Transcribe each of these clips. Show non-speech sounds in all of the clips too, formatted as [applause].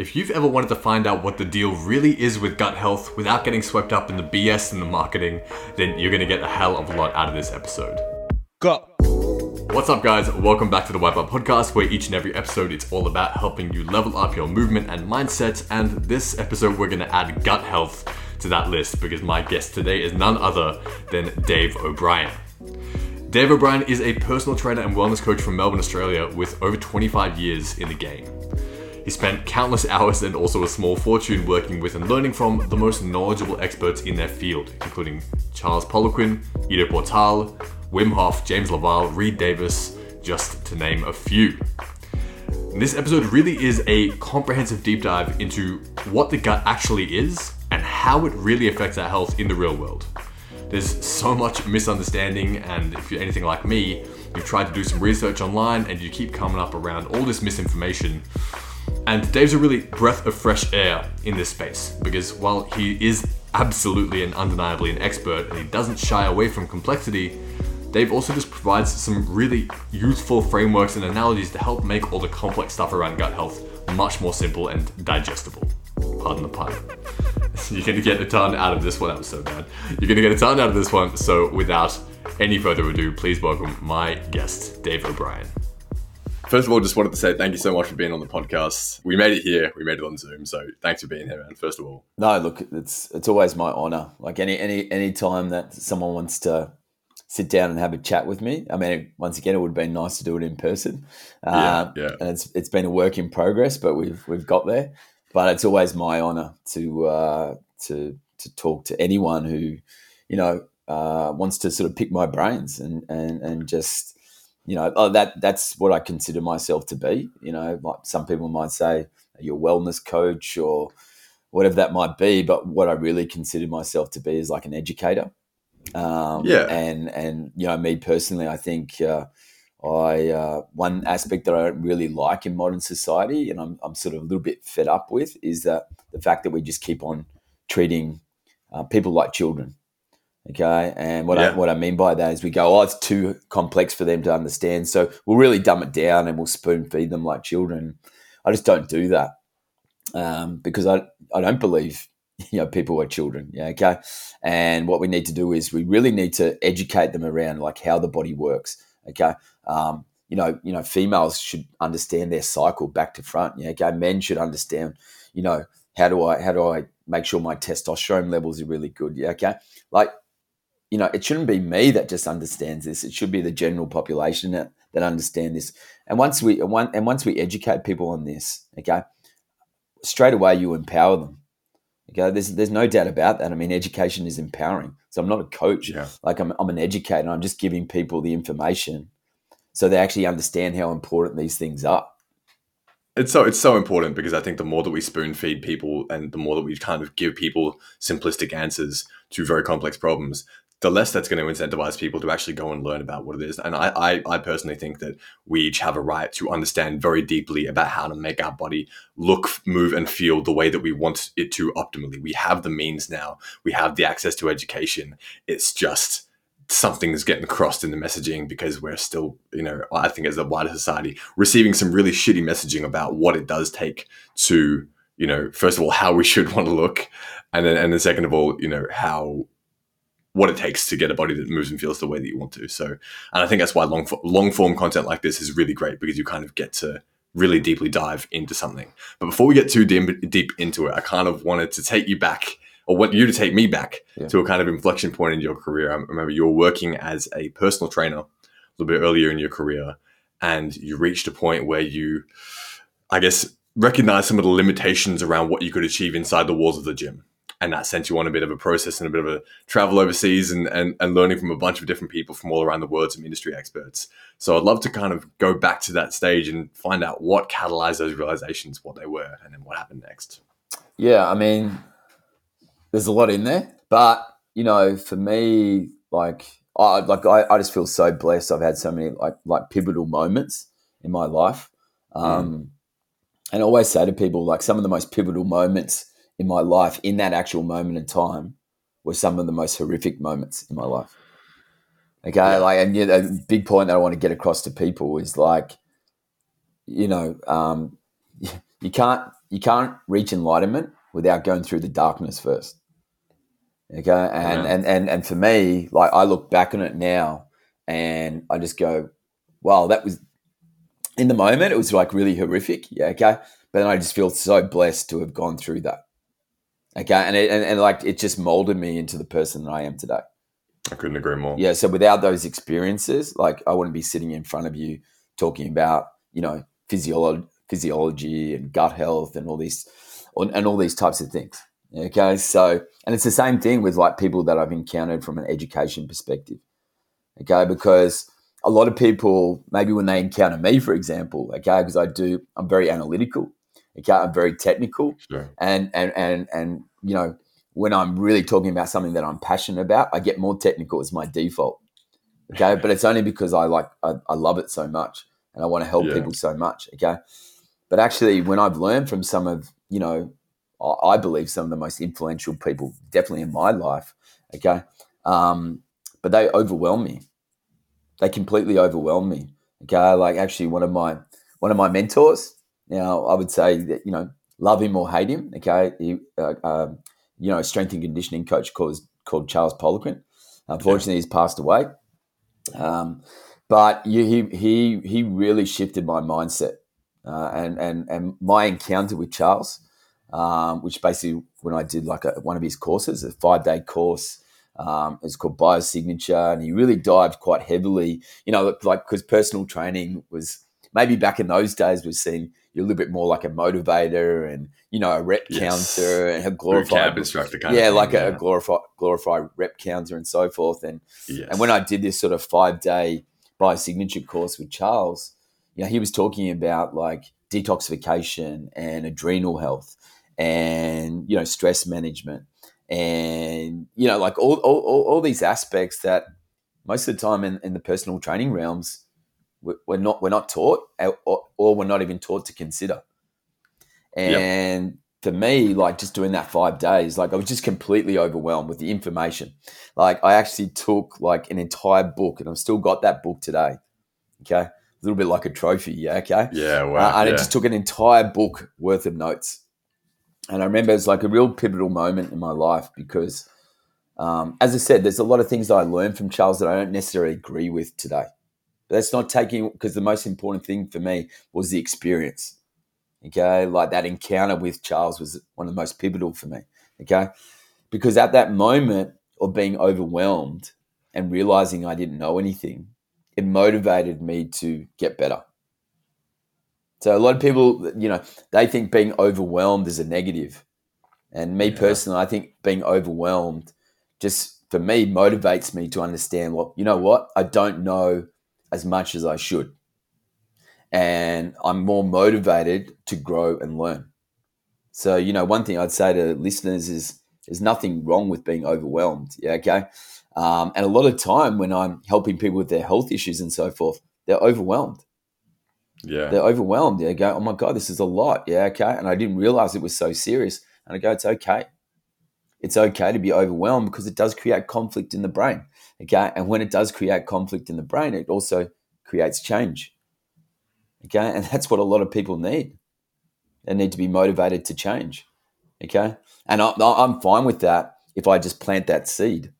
If you've ever wanted to find out what the deal really is with gut health without getting swept up in the BS and the marketing, then you're going to get a hell of a lot out of this episode. Go. What's up, guys? Welcome back to the Whytbelt Podcast, where each and every episode it's all about helping you level up your movement and mindset. And this episode, we're going to add gut health to that list because my guest today is none other than Dave O'Brien. Dave O'Brien is a personal trainer and wellness coach from Melbourne, Australia, with over 25 years in the game. He spent countless [laughs] hours and also a small fortune working with and learning from the most knowledgeable experts in their field, including Charles Poliquin, Ido Portal, Wim Hof, James LaValle, Reed Davis, just to name a few. This episode really is a comprehensive deep dive into what the gut actually is and how it really affects our health in the real world. There's so much misunderstanding, and if you're anything like me, you've tried to do some research online and you keep coming up around all this misinformation and Dave's a really breath of fresh air in this space because while he is absolutely and undeniably an expert and he doesn't shy away from complexity, Dave also just provides some really useful frameworks and analogies to help make all the complex stuff around gut health much more simple and digestible. Pardon the pun. [laughs] You're gonna get a ton out of this one. That was so bad. You're gonna get a ton out of this one. So without any further ado, please welcome my guest, Dave O'Brien. First of all, just wanted to say thank you so much for being on the podcast. We made it here. We made it on Zoom. So thanks for being here, man. First of all. No, look, it's it's always my honor. Like any any any time that someone wants to sit down and have a chat with me. I mean, once again, it would have been nice to do it in person. Yeah, yeah. And it's it's been a work in progress, but we've we've got there. But it's always my honor to uh, to to talk to anyone who, you know, uh, wants to sort of pick my brains and and and just you know, oh, that that's what I consider myself to be. You know, like some people might say you're wellness coach or whatever that might be, but what I really consider myself to be is like an educator. Um, yeah, and and you know, me personally, I think uh, I uh, one aspect that I don't really like in modern society, and I'm I'm sort of a little bit fed up with, is that the fact that we just keep on treating uh, people like children. Okay, and what yeah. I what I mean by that is we go, oh, it's too complex for them to understand, so we'll really dumb it down and we'll spoon feed them like children. I just don't do that um, because I I don't believe [laughs] you know people are children. Yeah, okay, and what we need to do is we really need to educate them around like how the body works. Okay, um, you know, you know, females should understand their cycle back to front. Yeah, okay, men should understand. You know, how do I how do I make sure my testosterone levels are really good? Yeah, okay, like you know, it shouldn't be me that just understands this. It should be the general population that, that understand this. And once we and, one, and once we educate people on this, okay, straight away you empower them. Okay, there's there's no doubt about that. I mean, education is empowering. So I'm not a coach. Yeah. Like I'm I'm an educator. I'm just giving people the information so they actually understand how important these things are. It's so it's so important because I think the more that we spoon feed people and the more that we kind of give people simplistic answers to very complex problems, the less that's going to incentivize people to actually go and learn about what it is. And I, I, I, personally think that we each have a right to understand very deeply about how to make our body look, move, and feel the way that we want it to optimally. We have the means now, we have the access to education. It's just something is getting crossed in the messaging because we're still, you know, I think as a wider society, receiving some really shitty messaging about what it does take to, you know, first of all, how we should [laughs] want to look. And then, and then second of all, you know, how what it takes to get a body that moves and feels the way that you want to. So, and I think that's why long long form content like this is really great because you kind of get to really deeply dive into something. But before we get too deep, deep into it, I kind of wanted to take you back or want you to take me back yeah. to a kind of inflection point in your career. I remember you were working as a personal trainer a little bit earlier in your career and you reached a point where you, I guess, recognized some of the limitations around what you could achieve inside the walls of the gym and that sent you on a bit of a process and a bit of a travel overseas and, and, and learning from a bunch of different people from all around the world, some industry experts. So I'd love to kind of go back to that stage and find out what catalyzed those realizations, what they were, and then what happened next. Yeah, I mean, there's a lot in there, but you know, for me, like I like I, I just feel so blessed. I've had so many like like pivotal moments in my life. Um, mm. And I always say to people, like some of the most pivotal moments in my life in that actual moment in time were some of the most horrific moments in my life. Okay, yeah. like, and yeah, a big point that I want to get across to people is like, you know, um, [laughs] you can't you can't reach enlightenment without going through the darkness first. Okay, and Yeah. and and and for me, like I look back on it now, and I just go, "Wow, that was." In the moment, it was like really horrific. Yeah, okay, but then I just feel so blessed to have gone through that. Okay, and it, and, and like it just molded me into the person that I am today. I couldn't agree more. Yeah, so without those experiences, like I wouldn't be sitting in front of you talking about, you know, physiology, physiology and gut health and all these and all these types of things. Okay, so and it's the same thing with like people that I've encountered from an education perspective. Okay, because a lot of people maybe when they encounter me, for example, okay, because I do, I'm very analytical. Okay, I'm very technical Sure. and and and and you know when I'm really talking about something that I'm passionate about, I get more technical as my default. Okay, but it's only because I like I, I love it so much and I want to help Yeah. people so much. Okay, but actually, when I've learned from some of you know, I, I believe some of the most influential people, definitely in my life. Okay, um, but they overwhelm me. They completely overwhelm me. Okay, like actually one of my one of my mentors. Now I would say that you know love him or hate him. Okay, he, uh, um, you know, strength and conditioning coach called called Charles Poliquin. Unfortunately, he's passed away. Um, but he he he really shifted my mindset, uh, and and and my encounter with Charles, um, which basically when I did like a, one of his courses, a five day course. Um, it's called Biosignature, and he really dived quite heavily. You know, like because personal training was maybe back in those days was seen you're a little bit more like a motivator and you know a rep Yes. counter and a glorified instructor kind yeah of thing, like yeah. a glorified glorified rep counter and so forth and Yes. and when I did this sort of five day biosignature course with Charles, you know, he was talking about like detoxification and adrenal health and, you know, stress management and, you know, like all, all, all, these aspects that most of the time in, in the personal training realms, we're not, we're not taught or, or we're not even taught to consider. And for me, like just doing that five days, like I was just completely overwhelmed with the information. Like I actually took like an entire book, and I've still got that book today. Okay, a little bit like a trophy. Yeah. Okay. yeah, Uh, wow. and yeah. I just took an entire book worth of notes. And I remember it's like a real pivotal moment in my life because, um, as I said, there's a lot of things that I learned from Charles that I don't necessarily agree with today. But that's not taking because the most important thing for me was the experience. Okay, like that encounter with Charles was one of the most pivotal for me. Okay, because at that moment of being overwhelmed and realizing I didn't know anything, it motivated me to get better. So a lot of people, you know, they think being overwhelmed is a negative. And me Yeah. personally, I think being overwhelmed just for me motivates me to understand, well, you know what? I don't know as much as I should. And I'm more motivated to grow and learn. So, you know, one thing I'd say to listeners is there's nothing wrong with being overwhelmed. Yeah, okay. Um, and a lot of time when I'm helping people with their health issues and so forth, they're overwhelmed yeah. they're overwhelmed. They go, "Oh my god, this is a lot." Yeah, okay. And I didn't realize it was so serious. And I go, "It's okay. It's okay to be overwhelmed because it does create conflict in the brain." Okay, and when it does create conflict in the brain, it also creates change. Okay, and [laughs] that's what a lot of people need. They need to be motivated to change. Okay, and I, I'm fine with that if I just plant that seed,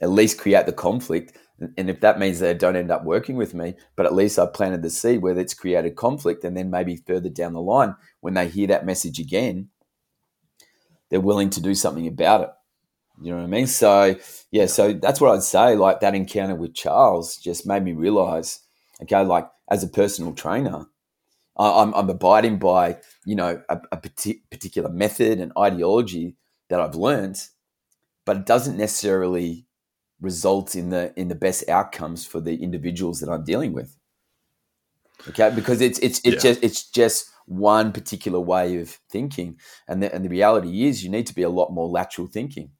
at least create the conflict. And if that means they don't end up working with me, but at least I planted the seed where it's created conflict, and then maybe further down the line, when they hear that message again, they're willing to do something about it. You know what I mean? So yeah, so that's what I'd say. Like that encounter with Charles just made me realize, okay, like as a personal trainer, I- I'm, I'm abiding by you know a, a parti- particular method and ideology that I've learned, but it doesn't necessarily result in the in the best outcomes for the individuals that I'm dealing with. Okay, because it's it's it's Yeah. just it's just one particular way of thinking, and the, and the reality is you need to be a lot more lateral thinking.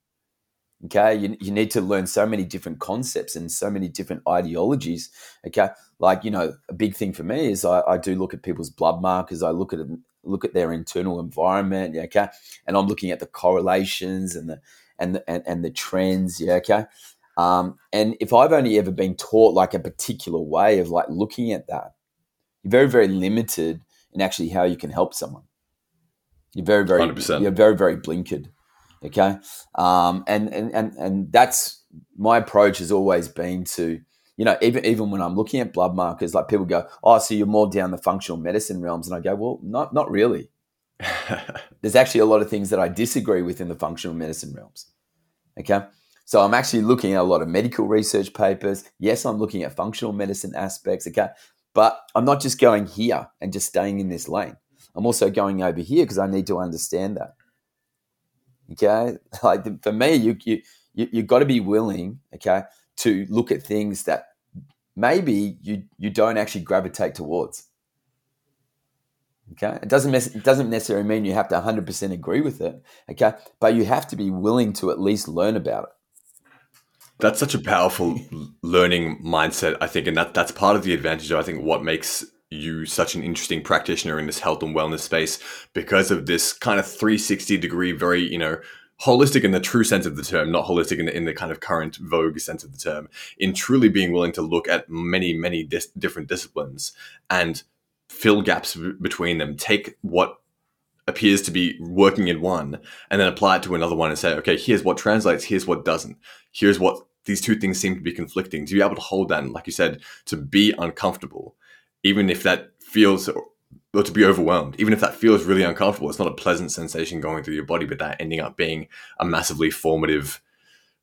Okay, you, you need to learn so many different concepts and so many different ideologies. Okay, like you know, a big thing for me is I, I do look at people's blood markers. I look at look at their internal environment. Yeah, okay, and I'm looking at the correlations and the and the, and, and the trends. Yeah, okay. Um, and if I've only ever been taught like a particular way of like looking at that, you're very very limited in actually how you can help someone. You're very, very, 100%. you're very, very blinkered. Okay, um, and, and and and that's my approach has always been to, you know, even even when I'm looking at blood markers, like people go, "Oh, so you're more down the functional medicine realms," and I go, "Well, not not really. [laughs] There's actually a lot of things that I disagree with in the functional medicine realms." Okay, so I'm actually looking at a lot of medical research papers. Yes, I'm looking at functional medicine aspects. Okay, but I'm not just going here and just staying in this lane. I'm also going over here because I need to understand that. Okay, [laughs] like for me, you you you you got to be willing, okay, to look at things that maybe you you don't actually gravitate towards. Okay, it doesn't it doesn't necessarily mean you have to 100% agree with it. Okay, but you have to be willing to at least learn about it. That's such a powerful learning mindset, I think, and that that's part of the advantage of I think what makes you such an interesting practitioner in this health and wellness space because of this kind of 360 degree, very, you know, holistic in the true sense of the term, not holistic in the, in the kind of current vogue sense of the term, in truly being willing to look at many, many dis- different disciplines and fill gaps b- between them, take what appears to be working in one and then apply it to another one and say, okay, here's what translates, here's what doesn't, here's what these two things seem to be conflicting. To be able to hold that, and like you said, to be uncomfortable even if that feels or to be overwhelmed, even if that feels really uncomfortable, it's not a pleasant sensation going through your body, but that ending up being a massively formative,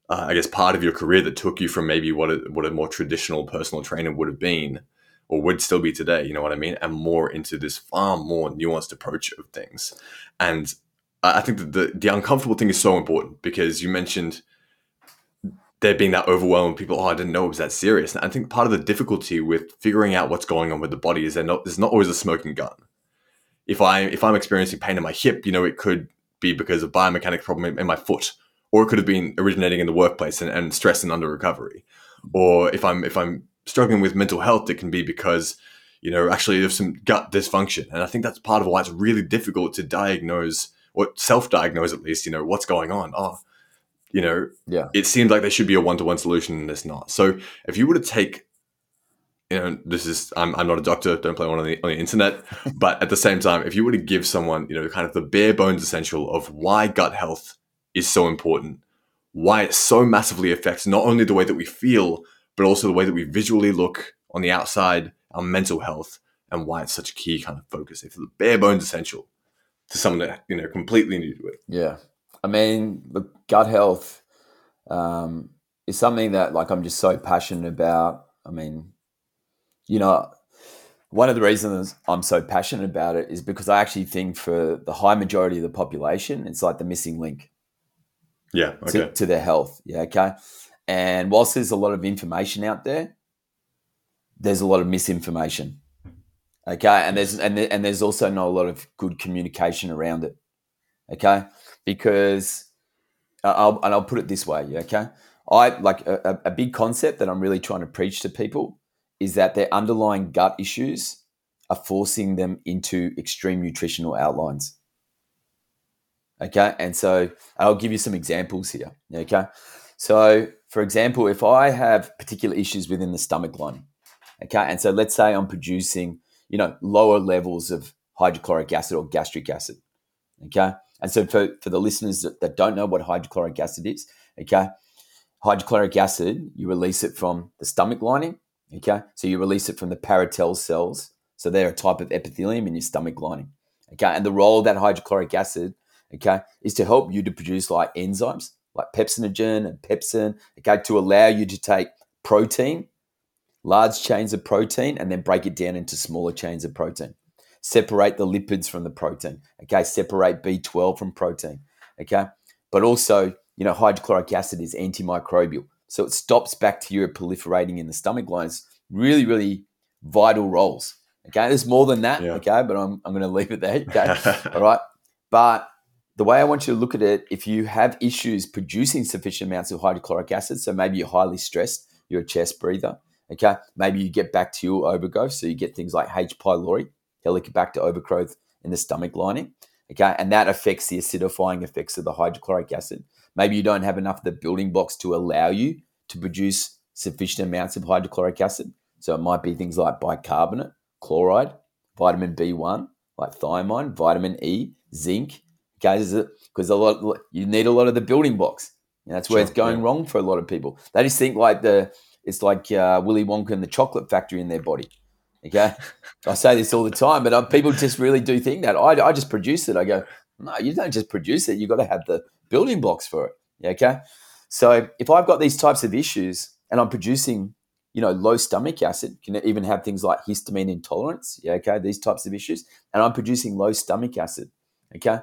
uh, I guess, part of your career that took you from maybe what a, what a more traditional personal trainer would have been or would still be today, you know what I mean? And more into this far more nuanced approach of things. And I think that the, the uncomfortable thing is so important because you mentioned – there being that overwhelming people, oh, I didn't know it was that serious. And I think part of the difficulty with figuring out what's going on with the body is not there's not always a smoking gun. If I if I'm experiencing pain in my hip, you know, it could be because of biomechanics problem in my foot, or it could have been originating in the workplace and, and stress and under recovery. Or if I'm if I'm struggling with mental health, it can be because you know actually there's some gut dysfunction, and I think that's part of why it's really difficult to diagnose or self-diagnose at least. You know what's going on. Oh, you know, yeah, it seems like there should be a one to one solution, and there's not. So if you were to take, you know, this is I'm, I'm not a doctor, don't play one on the on the internet, [laughs] but at the same time, if you were to give someone, you know, kind of the bare bones essential of why gut health is so important, why it so massively affects not only the way that we feel, but also the way that we visually look on the outside, our mental health, and why it's such a key kind of focus. It's the bare bones essential to someone that you know completely new to it. Yeah, I mean, the gut health um, is something that like I'm just so passionate about. I mean, you know, one of the reasons I'm so passionate about it is because I actually think for the high majority of the population, it's like the missing link. Yeah. Okay. To, to their health. Yeah. Okay. And whilst there's a lot of information out there, there's a lot of misinformation. Okay. And there's and, and there's also not a lot of good communication around it. Okay because uh, I'll, and I'll put it this way, okay? I like a, a big concept that I'm really trying to preach to people is that their underlying gut issues are forcing them into extreme nutritional outlines. Okay, and so I'll give you some examples here. Okay, so for example, if I have particular issues within the stomach lining, okay, and so let's say I'm producing, you know, lower levels of hydrochloric acid or gastric acid, okay, and so for, for the listeners that, that don't know what hydrochloric acid is, okay, hydrochloric acid, you release it from the stomach lining, okay? So you release it from the parietal cells. So they're a type of epithelium in your stomach lining, okay? And the role of that hydrochloric acid, okay, is to help you to produce like enzymes like pepsinogen and pepsin, okay, to allow you to take protein, large chains of protein, and then break it down into smaller chains of protein separate the lipids from the protein. Okay, separate B12 from protein. Okay, but also, you know, hydrochloric acid is antimicrobial. So it stops bacteria proliferating in the stomach lines. Really, really vital roles. Okay, there's more than that. Yeah. Okay, but I'm, I'm going to leave it there. Okay, [laughs] all right. But the way I want you to look at it, if you have issues producing sufficient amounts of hydrochloric acid, so maybe you're highly stressed, you're a chest breather. Okay, maybe you get bacterial overgrowth, so you get things like H. pylori helicobacter overgrowth in the stomach lining. Okay, and that affects the acidifying effects of the hydrochloric acid. Maybe you don't have enough of the building blocks to allow you to produce sufficient amounts of hydrochloric acid. So it might be things like bicarbonate, chloride, vitamin B1, like thiamine, vitamin E, zinc. Okay, because a lot you need a lot of the building blocks. And that's where sure, it's going yeah. wrong for a lot of people. They just think like the it's like uh, Willy Wonka and the chocolate factory in their body. Okay, I say this all the time, but uh, people just really do think that. I, I just produce it. I go, no, you don't just produce it. You've got to have the building blocks for it. Okay, so if I've got these types of issues and I'm producing, you know, low stomach acid, can even have things like histamine intolerance. Yeah, okay, these types of issues, and I'm producing low stomach acid. Okay,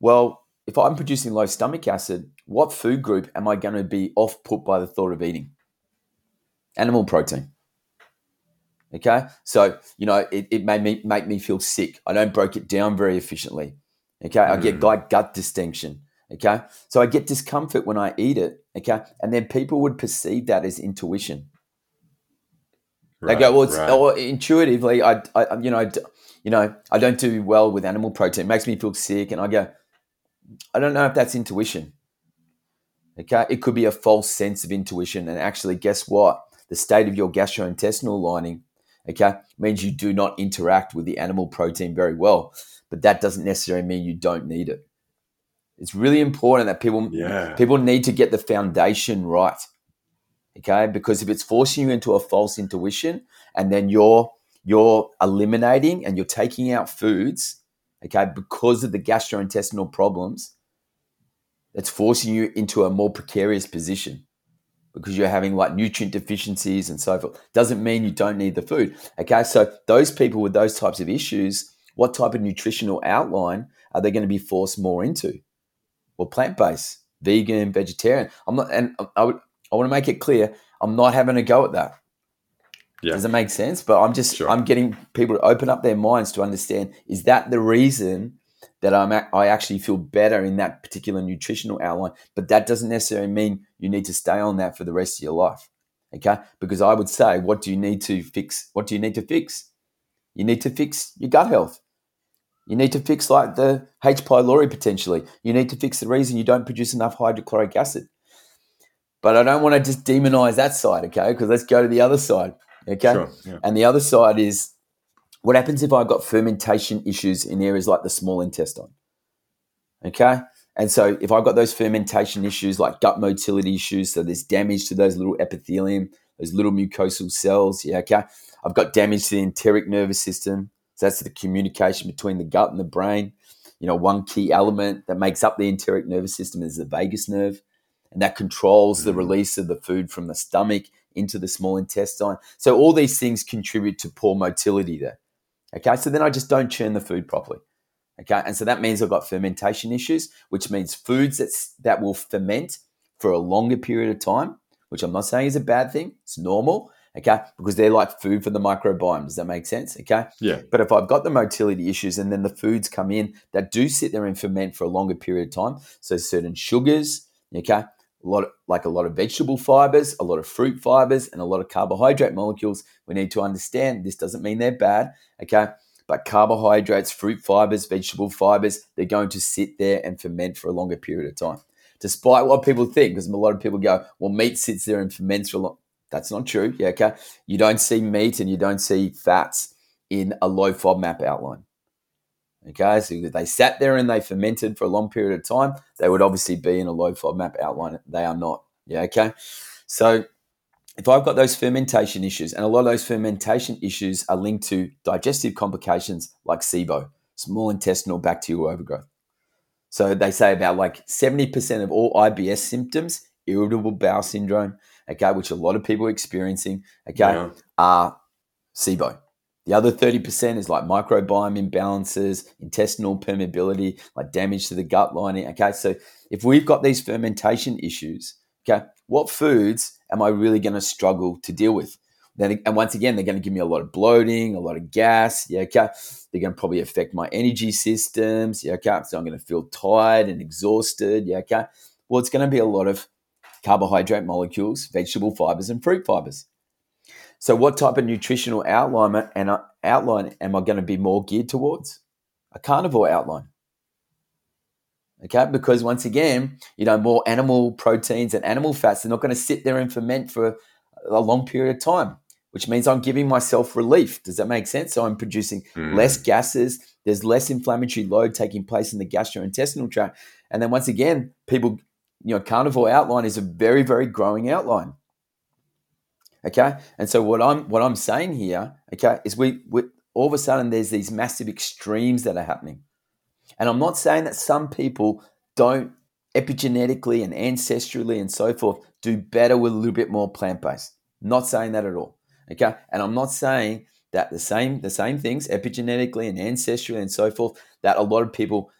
well, if I'm producing low stomach acid, what food group am I going to be off put by the thought of eating? Animal protein. Okay, so you know it, it made me make me feel sick. I don't break it down very efficiently. Okay, mm. I get mm. gut distension. Okay, so I get discomfort when I eat it. Okay, and then people would perceive that as intuition. Right, they go, well, it's right. or intuitively, I, I, you know, you know, I don't do well with animal protein. It makes me feel sick, and I go, I don't know if that's intuition. Okay, it could be a false sense of intuition, and actually, guess what? The state of your gastrointestinal lining, okay, means you do not interact with the animal protein very well, but that doesn't necessarily mean you don't need it. It's really important that people yeah. people need to get the foundation right. Okay, because if it's forcing you into a false intuition, and then you're you're eliminating and you're taking out foods, okay, because of the gastrointestinal problems, it's forcing you into a more precarious position because you're having like nutrient deficiencies and so forth. Doesn't mean you don't need the food. Okay, so those people with those types of issues, what type of nutritional outline are they going to be forced more into? Well, plant based, vegan, vegetarian. I'm not, and I would, I want to make it clear, I'm not having a go at that. Yeah. Does it make sense? But I'm just sure. I'm getting people to open up their minds to understand is that the reason that I'm I actually feel better in that particular nutritional outline, but that doesn't necessarily mean you need to stay on that for the rest of your life. Okay? Because I would say what do you need to fix? What do you need to fix? You need to fix your gut health. You need to fix like the H. pylori potentially. You need to fix the reason you don't produce enough hydrochloric acid. But I don't want to just demonize that side, okay? Because let's go to the other side. Okay. Sure, yeah. And the other side is what happens if I've got fermentation issues in areas like the small intestine? Okay. And so if I've got those fermentation issues like gut motility issues, so there's damage to those little epithelium, those little mucosal cells. Yeah. Okay. I've got damage to the enteric nervous system. So that's the communication between the gut and the brain. You know, one key element that makes up the enteric nervous system is the vagus nerve, and that controls the mm. release of the food from the stomach into the small intestine. So all these things contribute to poor motility there. Okay, so then I just don't churn the food properly. Okay, and so that means I've got fermentation issues, which means foods that's, that will ferment for a longer period of time, which I'm not saying is a bad thing. It's normal. Okay, because they're like food for the microbiome. Does that make sense? Okay. Yeah. But if I've got the motility issues and then the foods come in that do sit there and ferment for a longer period of time, so certain sugars, okay, a lot of, like a lot of vegetable fibers, a lot of fruit fibers, and a lot of carbohydrate molecules. We need to understand this doesn't mean they're bad, okay? But carbohydrates, fruit fibers, vegetable fibers, they're going to sit there and ferment for a longer period of time. Despite what people think, because a lot of people go, well, meat sits there and ferments for a long. That's not true. Yeah, okay. You don't see meat and you don't see fats in a low FODMAP outline. Okay, so if they sat there and they fermented for a long period of time, they would obviously be in a low FODMAP outline. They are not. Yeah, okay. So if I've got those fermentation issues, and a lot of those fermentation issues are linked to digestive complications like SIBO, small intestinal bacterial overgrowth. So they say about like 70% of all IBS symptoms, irritable bowel syndrome, okay, which a lot of people are experiencing, okay, yeah. are SIBO. The other 30% is like microbiome imbalances, intestinal permeability, like damage to the gut lining. Okay, so if we've got these fermentation issues, okay, what foods am I really going to struggle to deal with? Then, and once again, they're going to give me a lot of bloating, a lot of gas. Yeah, okay. They're going to probably affect my energy systems. Yeah, okay. So I'm going to feel tired and exhausted. Yeah, okay. Well, it's going to be a lot of carbohydrate molecules, vegetable fibers, and fruit fibers. So, what type of nutritional outline and uh, outline am I going to be more geared towards? A carnivore outline. Okay, because once again, you know, more animal proteins and animal fats, they're not going to sit there and ferment for a long period of time, which means I'm giving myself relief. Does that make sense? So I'm producing mm. less gases. There's less inflammatory load taking place in the gastrointestinal tract. And then once again, people, you know, carnivore outline is a very, very growing outline. Okay. And so what I'm what I'm saying here, okay, is we, we all of a sudden there's these massive extremes that are happening. And I'm not saying that some people don't epigenetically and ancestrally and so forth do better with a little bit more plant-based. Not saying that at all. Okay. And I'm not saying that the same the same things epigenetically and ancestrally and so forth that a lot of people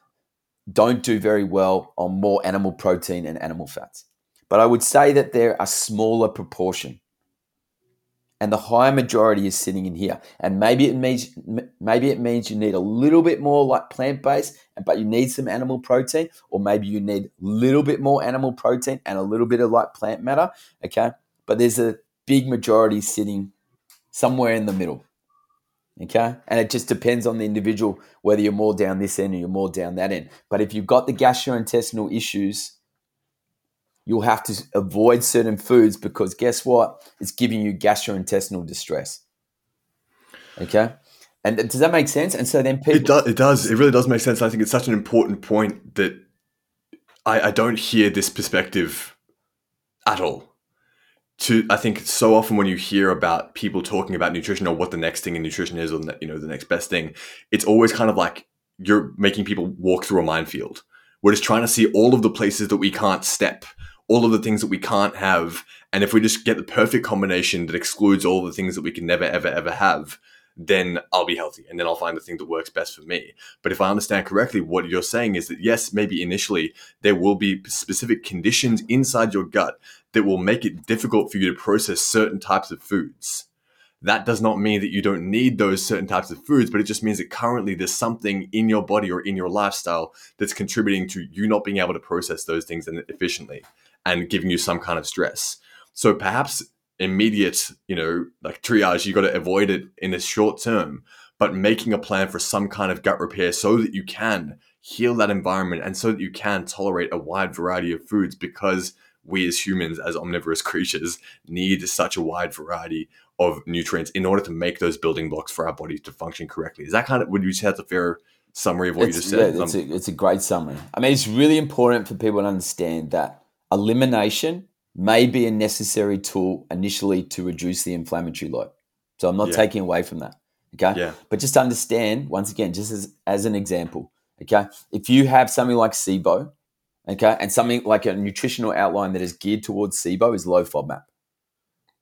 don't do very well on more animal protein and animal fats. But I would say that they're a smaller proportion and the higher majority is sitting in here. And maybe it means maybe it means you need a little bit more like plant based, but you need some animal protein, or maybe you need a little bit more animal protein and a little bit of like plant matter. Okay, but there's a big majority sitting somewhere in the middle. Okay, and it just depends on the individual whether you're more down this end or you're more down that end. But if you've got the gastrointestinal issues you'll have to avoid certain foods because guess what? It's giving you gastrointestinal distress. Okay. And does that make sense? And so then people. It, do, it does. It really does make sense. I think it's such an important point that I, I don't hear this perspective at all. To I think so often when you hear about people talking about nutrition or what the next thing in nutrition is, or you know the next best thing, it's always kind of like you're making people walk through a minefield. We're just trying to see all of the places that we can't step all of the things that we can't have. And if we just get the perfect combination that excludes all the things that we can never, ever, ever have, then I'll be healthy and then I'll find the thing that works best for me. But if I understand correctly, what you're saying is that yes, maybe initially there will be specific conditions inside your gut that will make it difficult for you to process certain types of foods. That does not mean that you don't need those certain types of foods, but it just means that currently there's something in your body or in your lifestyle that's contributing to you not being able to process those things efficiently and giving you some kind of stress. So perhaps immediate, you know, like triage, you got to avoid it in the short term, but making a plan for some kind of gut repair so that you can heal that environment and so that you can tolerate a wide variety of foods because we as humans, as omnivorous [laughs] creatures, need such a wide variety of nutrients in order to make those building blocks for our bodies to function correctly. Is that kind of, would you say that's a fair summary of what it's, you just said? Yeah, it's um, a, it's a great summary. I mean, it's really important for people to understand that elimination may be a necessary tool initially to reduce the inflammatory load. So I'm not yeah. taking away from that. Okay. Yeah. But just understand, once again, just as, as an example, okay, if you have something like SIBO, okay, and something like a nutritional outline that is geared towards SIBO is low FODMAP.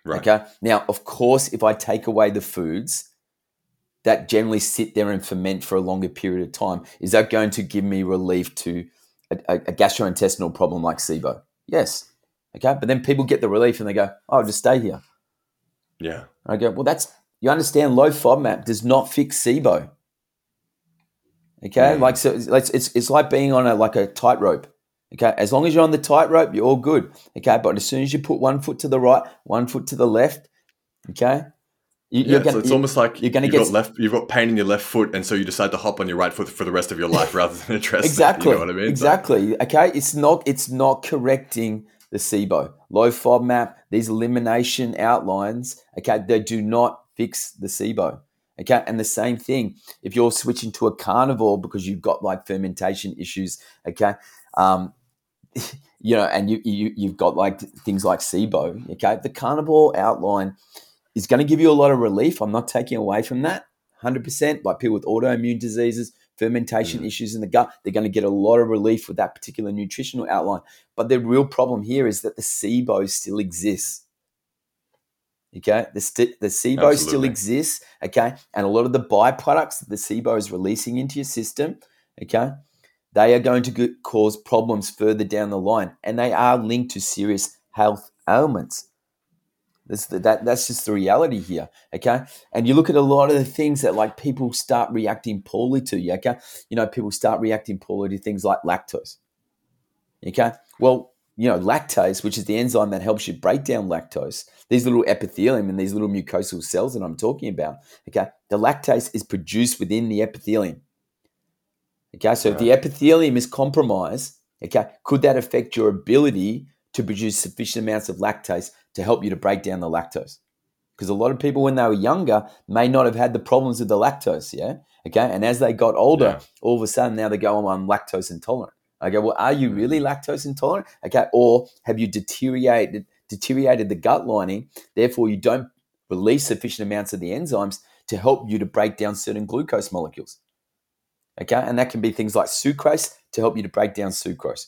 Right. Okay. Now, of course, if I take away the foods that generally sit there and ferment for a longer period of time, is that going to give me relief to a, a gastrointestinal problem like SIBO? Yes. Okay. But then people get the relief and they go, oh, just stay here. Yeah. I go, well, that's, you understand low FODMAP does not fix SIBO. Okay. Mm. Like, so it's, it's, it's like being on a, like a tightrope. Okay. As long as you're on the tightrope, you're all good. Okay. But as soon as you put one foot to the right, one foot to the left, okay, you, yeah, gonna, so it's almost like you're gonna you've get got left, you've got pain in your left foot, and so you decide to hop on your right foot for the rest of your life [laughs] rather than address exactly. That, you know what I mean? Exactly. So. Okay, it's not it's not correcting the SIBO, low FODMAP, these elimination outlines. Okay, they do not fix the SIBO. Okay, and the same thing if you're switching to a carnivore because you've got like fermentation issues. Okay, um, [laughs] you know, and you, you you've got like things like SIBO. Okay, the carnivore outline is going to give you a lot of relief. I'm not taking away from that 100%. Like people with autoimmune diseases, fermentation mm. issues in the gut, they're going to get a lot of relief with that particular nutritional outline. But the real problem here is that the SIBO still exists. Okay, the, st- the SIBO Absolutely. still exists. Okay, and a lot of the byproducts that the SIBO is releasing into your system, okay, they are going to cause problems further down the line, and they are linked to serious health ailments. That's the, that that's just the reality here. Okay, and you look at a lot of the things that like people start reacting poorly to. Okay, you know people start reacting poorly to things like lactose. Okay, well you know lactase, which is the enzyme that helps you break down lactose. These little epithelium and these little mucosal cells that I'm talking about. Okay, the lactase is produced within the epithelium. Okay, so if the epithelium is compromised, okay, could that affect your ability to produce sufficient amounts of lactase to help you to break down the lactose. because a lot of people when they were younger may not have had the problems with the lactose. Yeah. Okay. And as they got older, yeah. all of a sudden now they go, oh, I'm lactose intolerant. Okay. Well, are you really mm. lactose intolerant? Okay. Or have you deteriorated deteriorated the gut lining? Therefore, you don't release sufficient amounts of the enzymes to help you to break down certain glucose molecules. Okay. And that can be things like sucrase to help you to break down sucrose,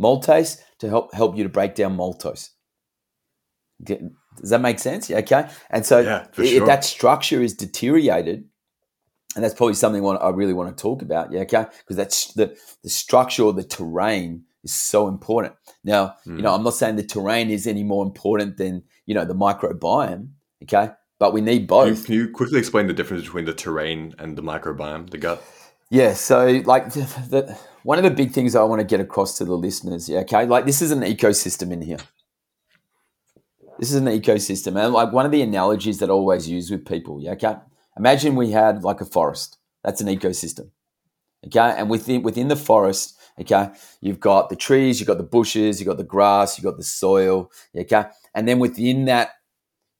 maltase to help help you to break down maltose. Does that make sense? Okay. And so yeah, if sure. that structure is deteriorated, and that's probably something I really want to talk about. Yeah. Okay. Because that's the, the structure or the terrain is so important. Now, mm. you know, hmm. I'm not saying the terrain is any more important than, you know, the microbiome. Okay. But we need both. Can you, can you quickly explain the difference between the terrain and the microbiome, the gut? Yeah. So, like, the, one of the big things I want to get across to the listeners, yeah, okay, like this is an ecosystem in here. This is an ecosystem. And like one of the analogies that I always use with people, yeah, okay? Imagine we had like a forest. That's an ecosystem. Okay. And within within the forest, okay, you've got the trees, you've got the bushes, you've got the grass, you've got the soil. Okay. And then within that,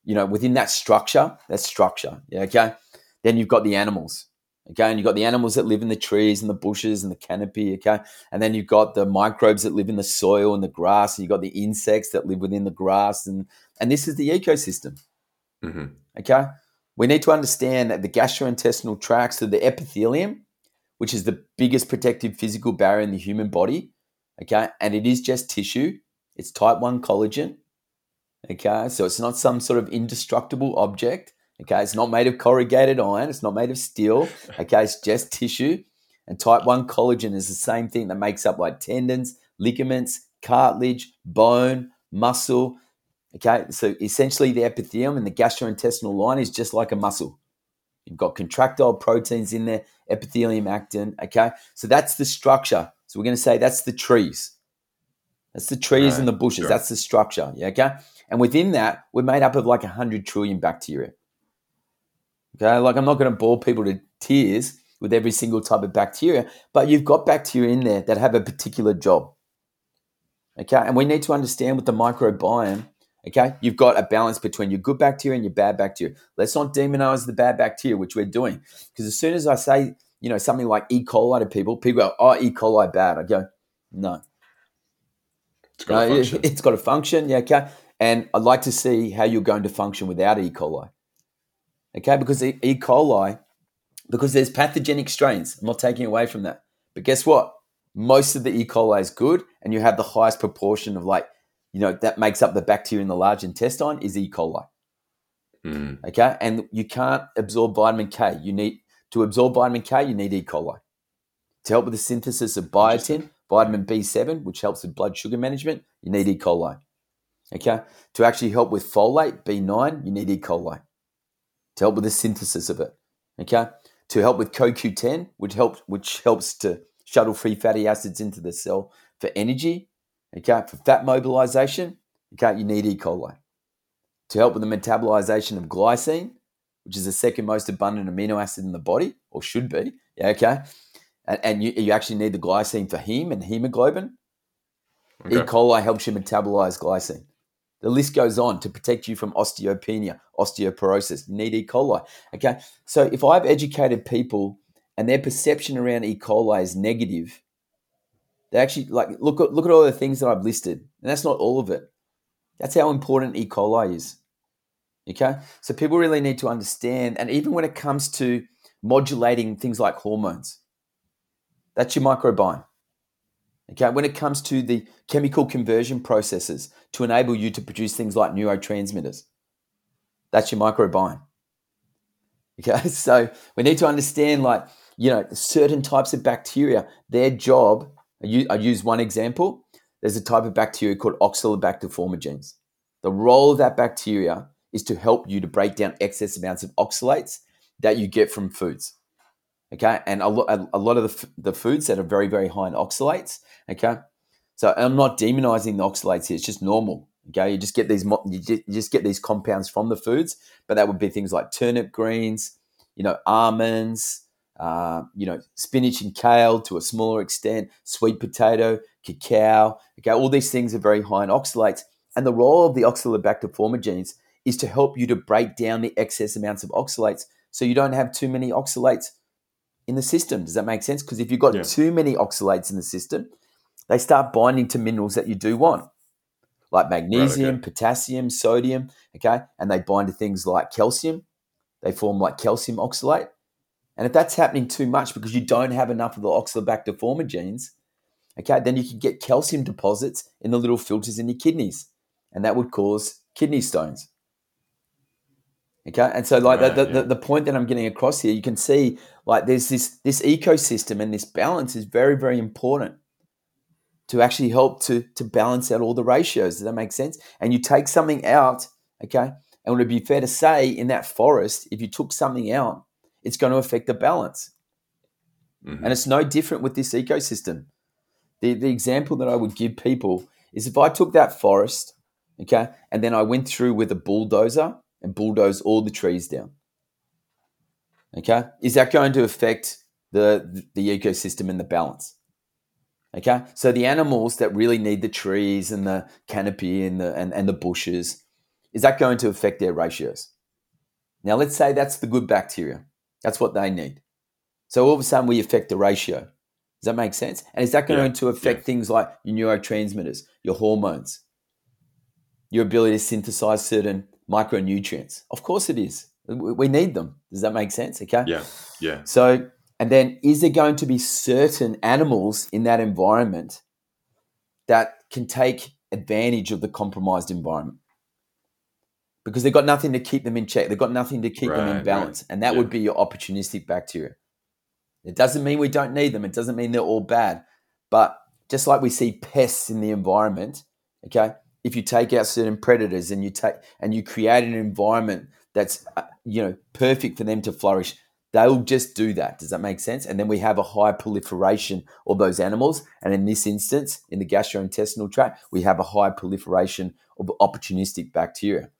you know, within that structure, that structure, yeah, okay, then you've got the animals. Okay, and you've got the animals that live in the trees and the bushes and the canopy. Okay, and then you've got the microbes that live in the soil and the grass, and you've got the insects that live within the grass, and and this is the ecosystem. Mm-hmm. Okay, we need to understand that the gastrointestinal tract, so the epithelium, which is the biggest protective physical barrier in the human body. Okay, and it is just tissue. It's type one collagen. Okay, so it's not some sort of indestructible object. Okay, it's not made of corrugated iron, it's not made of steel. Okay, it's just tissue. And type 1 collagen is the same thing that makes up like tendons, ligaments, cartilage, bone, muscle. Okay, so essentially the epithelium and the gastrointestinal line is just like a muscle. You've got contractile proteins in there, epithelium actin. Okay, so that's the structure. So we're going to say that's the trees. That's the trees right, and the bushes. Sure. That's the structure. Yeah, okay. And within that, we're made up of like 100 trillion bacteria. Okay, like I'm not going to bore people to tears with every single type of bacteria, but you've got bacteria in there that have a particular job. Okay, and we need to understand with the microbiome. Okay, you've got a balance between your good bacteria and your bad bacteria. Let's not demonize the bad bacteria, which we're doing, because as soon as I say, you know, something like E. coli to people, people go, "Oh, E. coli bad." I go, "No, it's got, no, [laughs] it, it's got a function." Yeah, okay. And I'd like to see how you're going to function without E. coli okay? Because E. e. coli, because there's pathogenic strains. I'm not taking away from that. But guess what? Most of the E. coli is good, and you have the highest proportion of like, you know, that makes up the bacteria in the large intestine is E. coli. Mm. Okay, and you can't absorb vitamin K. You need to absorb vitamin K. You need E. coli to help with the synthesis of biotin, vitamin B7, which helps with blood sugar management. You need E. coli. Okay, to actually help with folate B9, you need E. coli to help with the synthesis of it. Okay, to help with CoQ10, which helps which helps to shuttle free fatty acids into the cell for energy. Okay, for fat mobilization. Okay, you need E. coli to help with the metabolization of glycine, which is the second most abundant amino acid in the body, or should be. Yeah, okay. And, and you, you actually need the glycine for heme and hemoglobin. Okay. E. coli helps you metabolize glycine. The list goes on to protect you from osteopenia, osteoporosis. You need E. coli. Okay. So if I've educated people and their perception around E. coli is negative, they actually like look at look at all the things that I've listed. And that's not all of it. That's how important E. coli is. Okay. So people really need to understand, and even when it comes to modulating things like hormones, that's your microbiome. Okay, when it comes to the chemical conversion processes to enable you to produce things like neurotransmitters, that's your microbiome. [laughs] Okay, so we need to understand, like, you know, certain types of bacteria, their job, I use one example. There's a type of bacteria called Oxalobacter formigenes. The role of that bacteria is to help you to break down excess amounts of oxalates that you get from foods. Okay, and a, lot, a lot of the, the foods that are very, very high in oxalates. Okay, so I'm not demonizing the oxalates here; it's just normal. Okay, you just get these you just get these compounds from the foods, but that would be things like turnip greens, you know, almonds, uh, you know, spinach and kale to a smaller extent, sweet potato, cacao. Okay, all these things are very high in oxalates, and the role of the Oxalobacter formigenes is to help you to break down the excess amounts of oxalates so you don't have too many oxalates in the system. Does that make sense? Because if you've got Yeah. too many oxalates in the system, they start binding to minerals that you do want, like magnesium, potassium, sodium, okay? And they bind to things like calcium. They form like calcium oxalate. And if that's happening too much because you don't have enough of the oxalobacter formigenes, okay, then you can get calcium deposits in the little filters in your kidneys. And that would cause kidney stones. Okay, and so like Right, the, the, yeah. the, point that I'm getting across here, you can see like there's this this ecosystem and this balance is very very important to actually help to to balance out all the ratios. Does that make sense? And you take something out, okay, and would it be fair to say in that forest, if you took something out, it's going to affect the balance. Mhm. And it's no different with this ecosystem. The, the example that I would give people is if I took that forest, okay, and then I went through with a bulldozer and bulldoze all the trees down. Okay, is that going to affect the the ecosystem and the balance? Okay, so the animals that really need the trees and the canopy and the and, and the bushes, is that going to affect their ratios? Now let's say that's the good bacteria. That's what they need. So all of a sudden we affect the ratio. Does that make sense? And is that going Yeah, to affect yeah. things like your neurotransmitters, your hormones, your ability to synthesize certain micronutrients? Of course it is. We need them. Does that make sense? Okay. Yeah, yeah, So, and then is there going to be certain animals in that environment that can take advantage of the compromised environment? Because they've got nothing to keep them in check. They've got nothing to keep them Right, in right. balance. And that Yeah. would be your opportunistic bacteria. It doesn't mean we don't need them. It doesn't mean they're all bad. But just like we see pests in the environment, okay, if you take out certain predators and you take and you create an environment that's uh, you know perfect for them to flourish, they'll just do that. Does that make sense? And then we have a high proliferation of those animals. And in this instance, in the gastrointestinal tract, we have a high proliferation of opportunistic bacteria.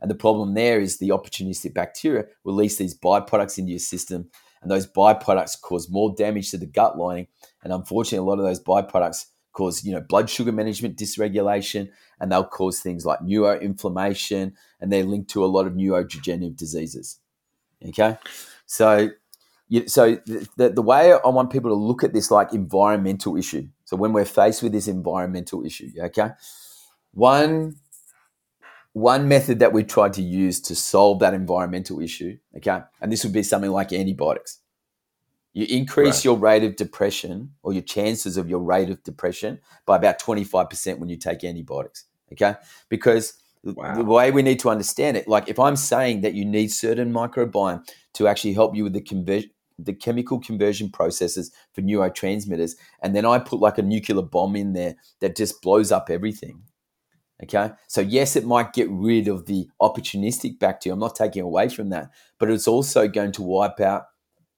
And the problem there is the opportunistic bacteria release these byproducts into your system, and those byproducts cause more damage to the gut lining. And unfortunately, a lot of those byproducts cause you know blood sugar management dysregulation, and they'll cause things like neuroinflammation, and they're linked to a lot of neurodegenerative diseases. Okay, so you, so the, the, way I want people to look at this like environmental issue. So when we're faced with this environmental issue, okay, one one method that we tried to use to solve that environmental issue, okay, and this would be something like antibiotics. You increase Right. your rate of depression or your chances of your rate of depression by about 25% when you take antibiotics, okay? Because the- Wow. the way we need to understand it, like if I'm saying that you need certain microbiome to actually help you with the conversion, the chemical conversion processes for neurotransmitters, and then I put like a nuclear bomb in there that just blows up everything. Okay. So, yes, it might get rid of the opportunistic bacteria. I'm not taking away from that, but it's also going to wipe out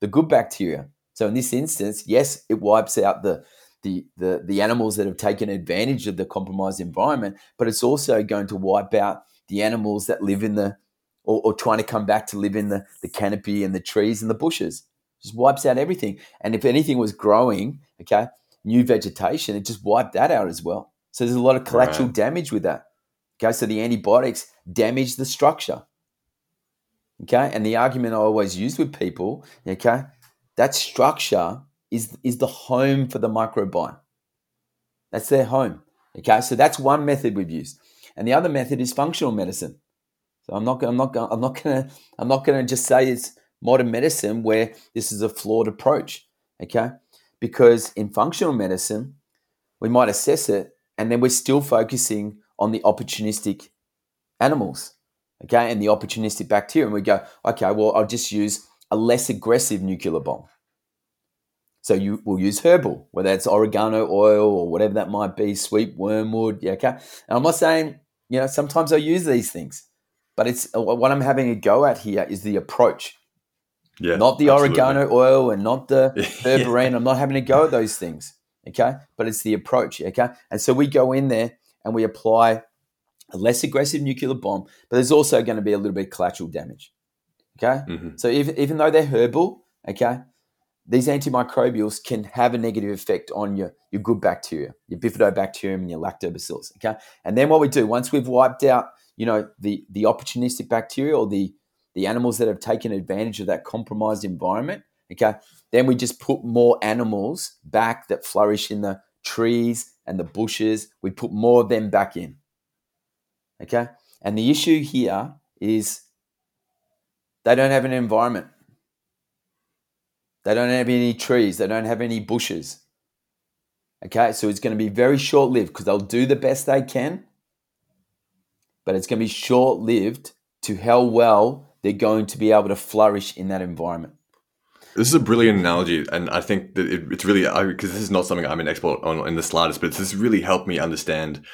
the good bacteria. So, in this instance, yes, it wipes out the the, the, the animals that have taken advantage of the compromised environment, but it's also going to wipe out the animals that live in the or, or trying to come back to live in the, the canopy and the trees and the bushes. Just wipes out everything. And if anything was growing, okay, new vegetation, it just wiped that out as well. So there's a lot of collateral Right. damage with that. Okay, so the antibiotics damage the structure. Okay, and the argument I always use with people, okay, that structure is is the home for the microbiome. That's their home. Okay, so that's one method we've used, and the other method is functional medicine. So I'm not I'm not I'm not gonna I'm not gonna just say it's modern medicine where this is a flawed approach. Okay, because in functional medicine, we might assess it, and then we're still focusing on the opportunistic animals, okay, and the opportunistic bacteria, and we go, okay, well, I'll just use a less aggressive nuclear bomb. So you will use herbal, whether it's oregano oil or whatever that might be, sweet wormwood, yeah, okay. And I'm not saying, you know, sometimes I use these things, but it's uh, what I'm having a go at here is the approach, yeah. not the absolutely. oregano oil and not the [laughs] Yeah. berberine. I'm not having a go at those things, okay? But it's the approach, okay? And so we go in there and we apply a less aggressive nuclear bomb, but there's also going to be a little bit of collateral damage, okay? Mhm. So even, even though they're herbal, okay, these antimicrobials can have a negative effect on your, your good bacteria, your bifidobacterium and your lactobacillus, okay? And then what we do, once we've wiped out, you know, the the opportunistic bacteria or the the animals that have taken advantage of that compromised environment. Okay, then we just put more animals back that flourish in the trees and the bushes. We put more of them back in. Okay, and the issue here is they don't have an environment. They don't have any trees. They don't have any bushes. Okay, so it's going to be very short lived because they'll do the best they can, but it's going to be short lived to how well they're going to be able to flourish in that environment. This is a brilliant analogy, and I think that it, it's really because this is not something I'm an expert on in the slightest, but this really helped me understand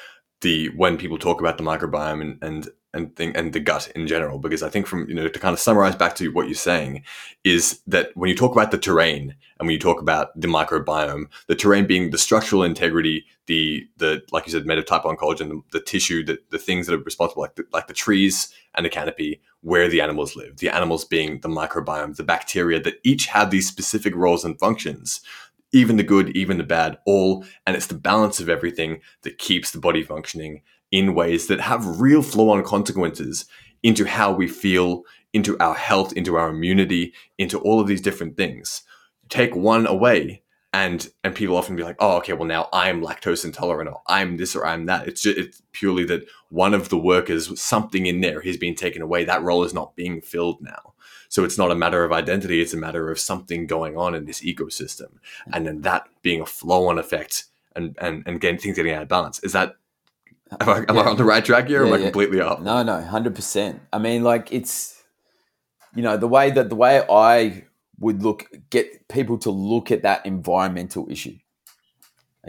the when people talk about the microbiome and and and thing and the gut in general because i think from you know to kind of summarize back to what you're saying is that when you talk about the terrain and when you talk about the microbiome the terrain being the structural integrity the the like you said metatype on collagen the, the tissue the, the things that are responsible like the, like the trees and the canopy where the animals live the animals being the microbiome the bacteria that each have these specific roles and functions even the good even the bad all and it's the balance of everything that keeps the body functioning in ways that have real flow on consequences into how we feel, into our health, into our immunity, into all of these different things. Take one away, and and people often be like, oh, okay, well now I'm lactose intolerant, or I'm this, or I'm that. It's just, it's purely that one of the workers, something in there, has been taken away. That role is not being filled now. So it's not a matter of identity; it's a matter of something going on in this ecosystem, mm. and then that being a flow-on effect, and and and getting things getting out of balance. Is that Am I, am yeah. I on the right track here? Or yeah, am I completely off? No, no, hundred percent. I mean, like it's, you know, the way that the way I would look get people to look at that environmental issue.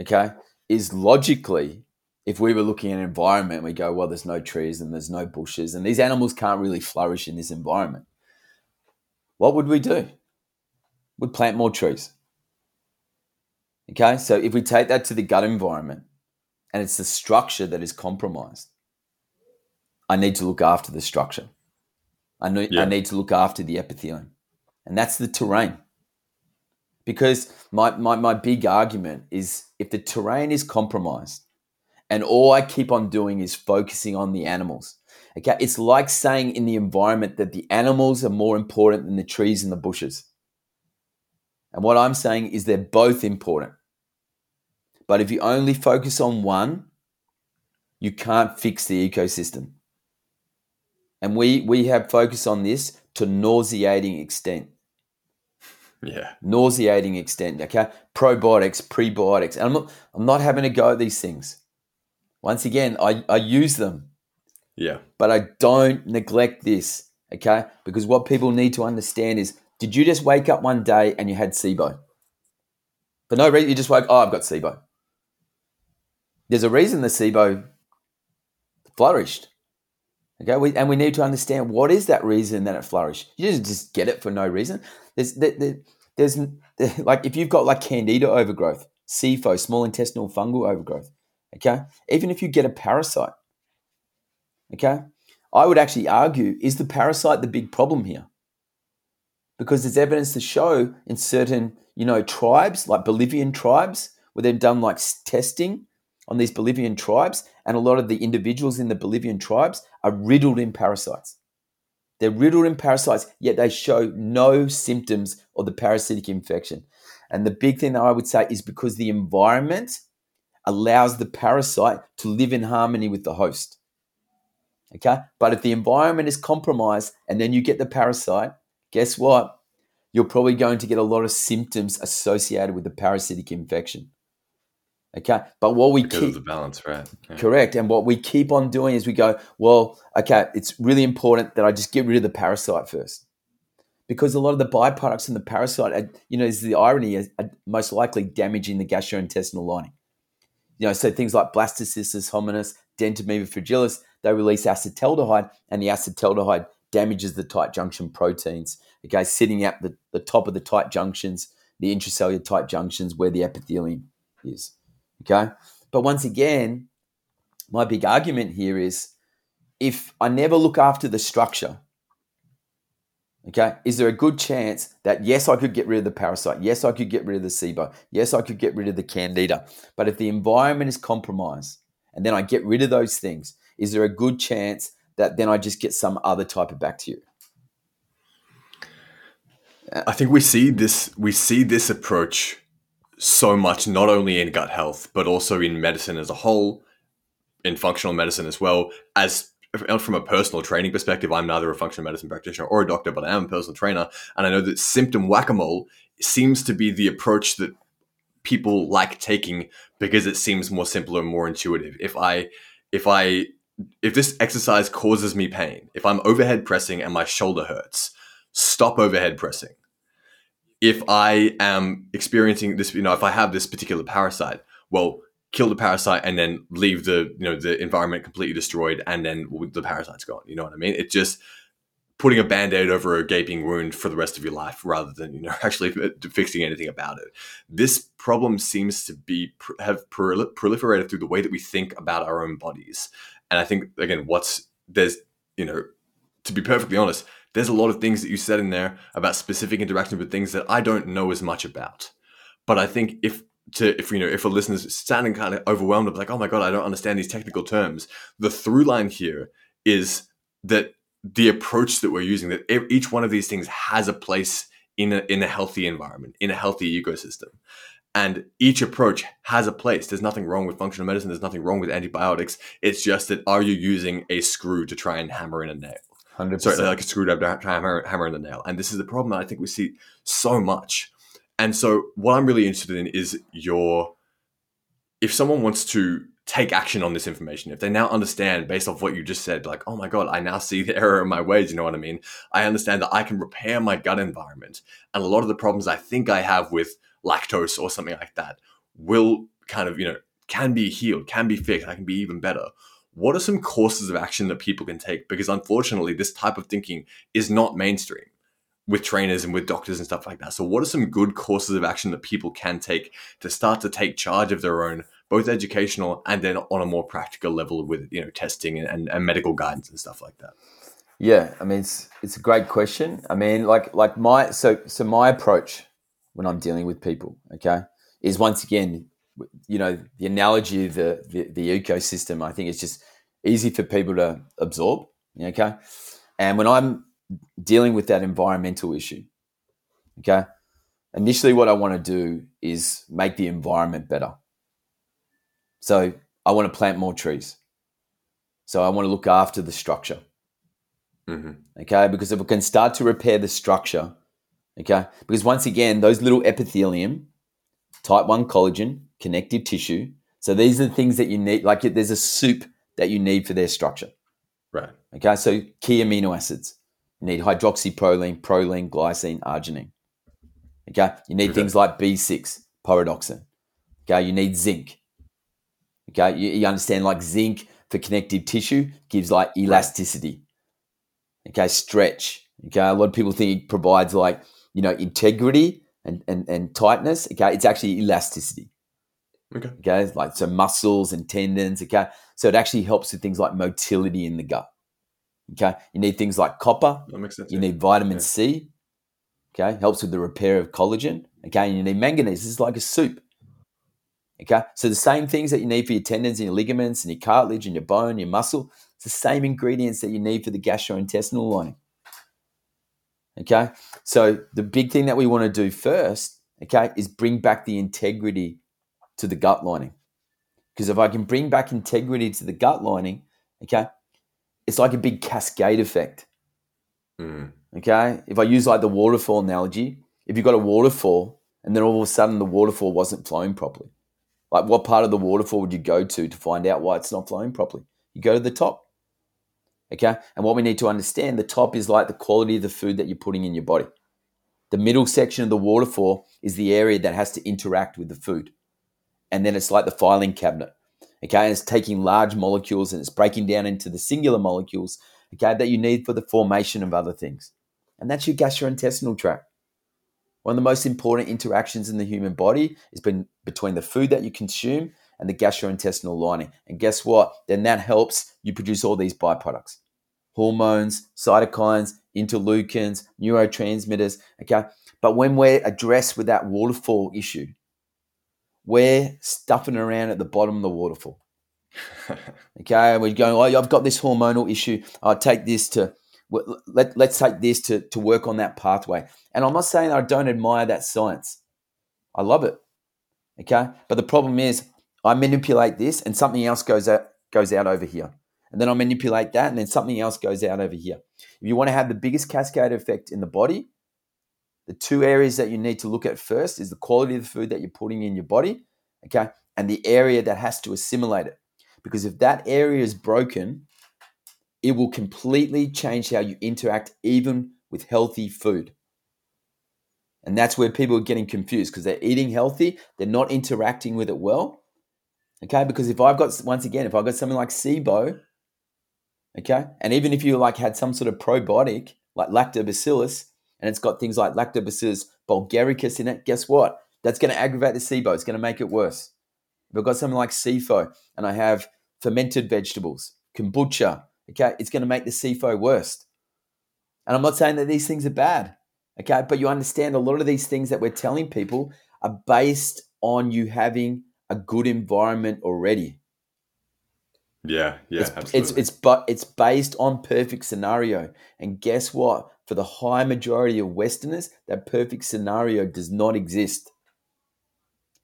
Okay, is logically, if we were looking at an environment, we go, well, there's no trees and there's no bushes, and these animals can't really flourish in this environment. What would we do? We'd plant more trees. Okay, so if we take that to the gut environment, and it's the structure that is compromised. I need to look after the structure. I need, yeah. I need to look after the epithelium. And that's the terrain. Because my, my, my big argument is if the terrain is compromised and all I keep on doing is focusing on the animals, okay, it's like saying in the environment that the animals are more important than the trees and the bushes. And what I'm saying is they're both important. But if you only focus on one, you can't fix the ecosystem. And we we have focused on this to nauseating extent. Yeah. Nauseating extent. Okay. Probiotics, prebiotics. And I'm not I'm not having a go at these things. Once again, I, I use them. Yeah. But I don't neglect this. Okay. Because what people need to understand is did you just wake up one day and you had SIBO? For no reason, you just woke, oh, I've got SIBO. There's a reason the SIBO flourished. Okay, we, and we need to understand what is that reason that it flourished. You didn't just get it for no reason. There's, there, there's [laughs] like if you've got like candida overgrowth, SIFO, small intestinal fungal overgrowth. Okay, even if you get a parasite. Okay, I would actually argue is the parasite the big problem here? Because there's evidence to show in certain you know tribes like Bolivian tribes where they've done like testing on these Bolivian tribes, and a lot of the individuals in the Bolivian tribes are riddled in parasites. They're riddled in parasites, yet they show no symptoms of the parasitic infection. And the big thing that I would say is because the environment allows the parasite to live in harmony with the host. Okay? But if the environment is compromised and then you get the parasite, guess what? You're probably going to get a lot of symptoms associated with the parasitic infection. Okay. But what we because keep the balance, right? Yeah. Correct. And what we keep on doing is we go, well, okay, it's really important that I just get rid of the parasite first. Because a lot of the byproducts from the parasite, are, you know, is the irony, is most likely damaging the gastrointestinal lining. You know, so things like blastocystis hominis, dientamoeba fragilis, they release acetaldehyde, and the acetaldehyde damages the tight junction proteins. Okay, sitting at the, the top of the tight junctions, the intracellular tight junctions where the epithelium is. Okay. But once again, my big argument here is if I never look after the structure, okay, is there a good chance that yes, I could get rid of the parasite? Yes, I could get rid of the SIBO. Yes, I could get rid of the candida. But if the environment is compromised and then I get rid of those things, is there a good chance that then I just get some other type of bacteria. I think we see this we see this approach so much not only in gut health but also in medicine as a whole, in functional medicine as well. As from a personal training perspective, I'm neither a functional medicine practitioner or a doctor, but I am a personal trainer, and I know that symptom whack a mole seems to be the approach that people like taking because it seems more simple and more intuitive. If I if I if this exercise causes me pain, if I'm overhead pressing and my shoulder hurts, stop overhead pressing. If I am experiencing this, you know, if I have this particular parasite, well, kill the parasite and then leave the, you know, the environment completely destroyed and then the parasite's gone. You know what I mean? It just putting a band-aid over a gaping wound for the rest of your life rather than you know [laughs] actually [laughs] fixing anything about it this problem seems to be have proliferated through the way that we think about our own bodies and i think again what's there's you know to be perfectly honest there's a lot of things that you said in there about specific interactions with things that i don't know as much about. But i think if to if you know if a listener's sounding kind of overwhelmed like oh my god i don't understand these technical terms the through line here is that the approach that we're using that each one of these things has a place in a, in a healthy environment in a healthy ecosystem and each approach has a place there's nothing wrong with functional medicine there's nothing wrong with antibiotics it's just that are you using a screw to try and hammer in a nail 100%. sorry like a screwdriver to hammer, hammer in the nail and this is the problem that i think we see so much and so what i'm really interested in is your if someone wants to take action on this information, if they now understand based off what you just said, like, oh my God, I now see the [laughs] error in my ways, you know what I mean? I understand that I can repair my gut environment. And a lot of the problems I think I have with lactose or something like that will kind of, you know, can be healed, can be fixed, I can be even better. What are some courses of action that people can take? Because unfortunately, this type of thinking is not mainstream with trainers and with doctors and stuff like that. So, what are some good courses of action that people can take to start to take charge of their own both educational and then on a more practical level with you know testing and, and medical guidance and stuff like that yeah i mean it's it's a great question i mean like like my so so my approach when i'm dealing with people okay is once again you know the analogy of the the, the ecosystem i think it's just easy for people to absorb okay and when i'm dealing with that environmental issue okay initially what i want to do is make the environment better so I want to plant more trees. So I want to look after the structure. Mm-hmm. Okay, because if we can start to repair the structure, okay, because once again, those little epithelium, type 1 collagen, connective tissue. So these are the things that you need, like there's a soup that you need for their structure. Right. Okay, so key amino acids. You need hydroxyproline, proline, glycine, arginine. Okay, you need okay. things like B6, pyridoxine. Okay, you need zinc. Okay, you, you understand like zinc for connective tissue gives like elasticity. Okay, stretch. Okay, a lot of people think it provides like you know integrity and, and, and tightness. Okay, it's actually elasticity. Okay. Okay, like so muscles and tendons. Okay, so it actually helps with things like motility in the gut. Okay, you need things like copper. That makes sense. You need vitamin yeah. C. Okay, helps with the repair of collagen. Okay, and you need manganese. This is like a soup. Okay. So the same things that you need for your tendons and your ligaments and your cartilage and your bone, your muscle, it's the same ingredients that you need for the gastrointestinal lining. Okay. So the big thing that we want to do first, okay, is bring back the integrity to the gut lining. Because if I can bring back integrity to the gut lining, okay, it's like a big cascade effect. Mm. Okay. If I use like the waterfall analogy, if you've got a waterfall and then all of a sudden the waterfall wasn't flowing properly, like, what part of the waterfall would you go to to find out why it's not flowing properly? You go to the top. Okay. And what we need to understand the top is like the quality of the food that you're putting in your body. The middle section of the waterfall is the area that has to interact with the food. And then it's like the filing cabinet. Okay. And it's taking large molecules and it's breaking down into the singular molecules, okay, that you need for the formation of other things. And that's your gastrointestinal tract. One of the most important interactions in the human body is been between the food that you consume and the gastrointestinal lining. And guess what? Then that helps you produce all these byproducts hormones, cytokines, interleukins, neurotransmitters. Okay. But when we're addressed with that waterfall issue, we're stuffing around at the bottom of the waterfall. [laughs] okay, we're going. Oh, I've got this hormonal issue. I'll take this to let let's take this to to work on that pathway. And I'm not saying I don't admire that science. I love it. Okay, but the problem is I manipulate this, and something else goes out goes out over here, and then I manipulate that, and then something else goes out over here. If you want to have the biggest cascade effect in the body, the two areas that you need to look at first is the quality of the food that you're putting in your body, okay, and the area that has to assimilate it. Because if that area is broken, it will completely change how you interact, even with healthy food. And that's where people are getting confused because they're eating healthy, they're not interacting with it well. Okay, because if I've got once again, if I've got something like SIBO, okay, and even if you like had some sort of probiotic like lactobacillus, and it's got things like lactobacillus bulgaricus in it, guess what? That's going to aggravate the SIBO. It's going to make it worse. If I've got something like SIFO and I have fermented vegetables, kombucha, okay, it's going to make the SIFO worse. And I'm not saying that these things are bad, okay, but you understand a lot of these things that we're telling people are based on you having a good environment already. Yeah, yeah, it's, absolutely. It's it's but it's based on perfect scenario, and guess what? For the high majority of Westerners, that perfect scenario does not exist.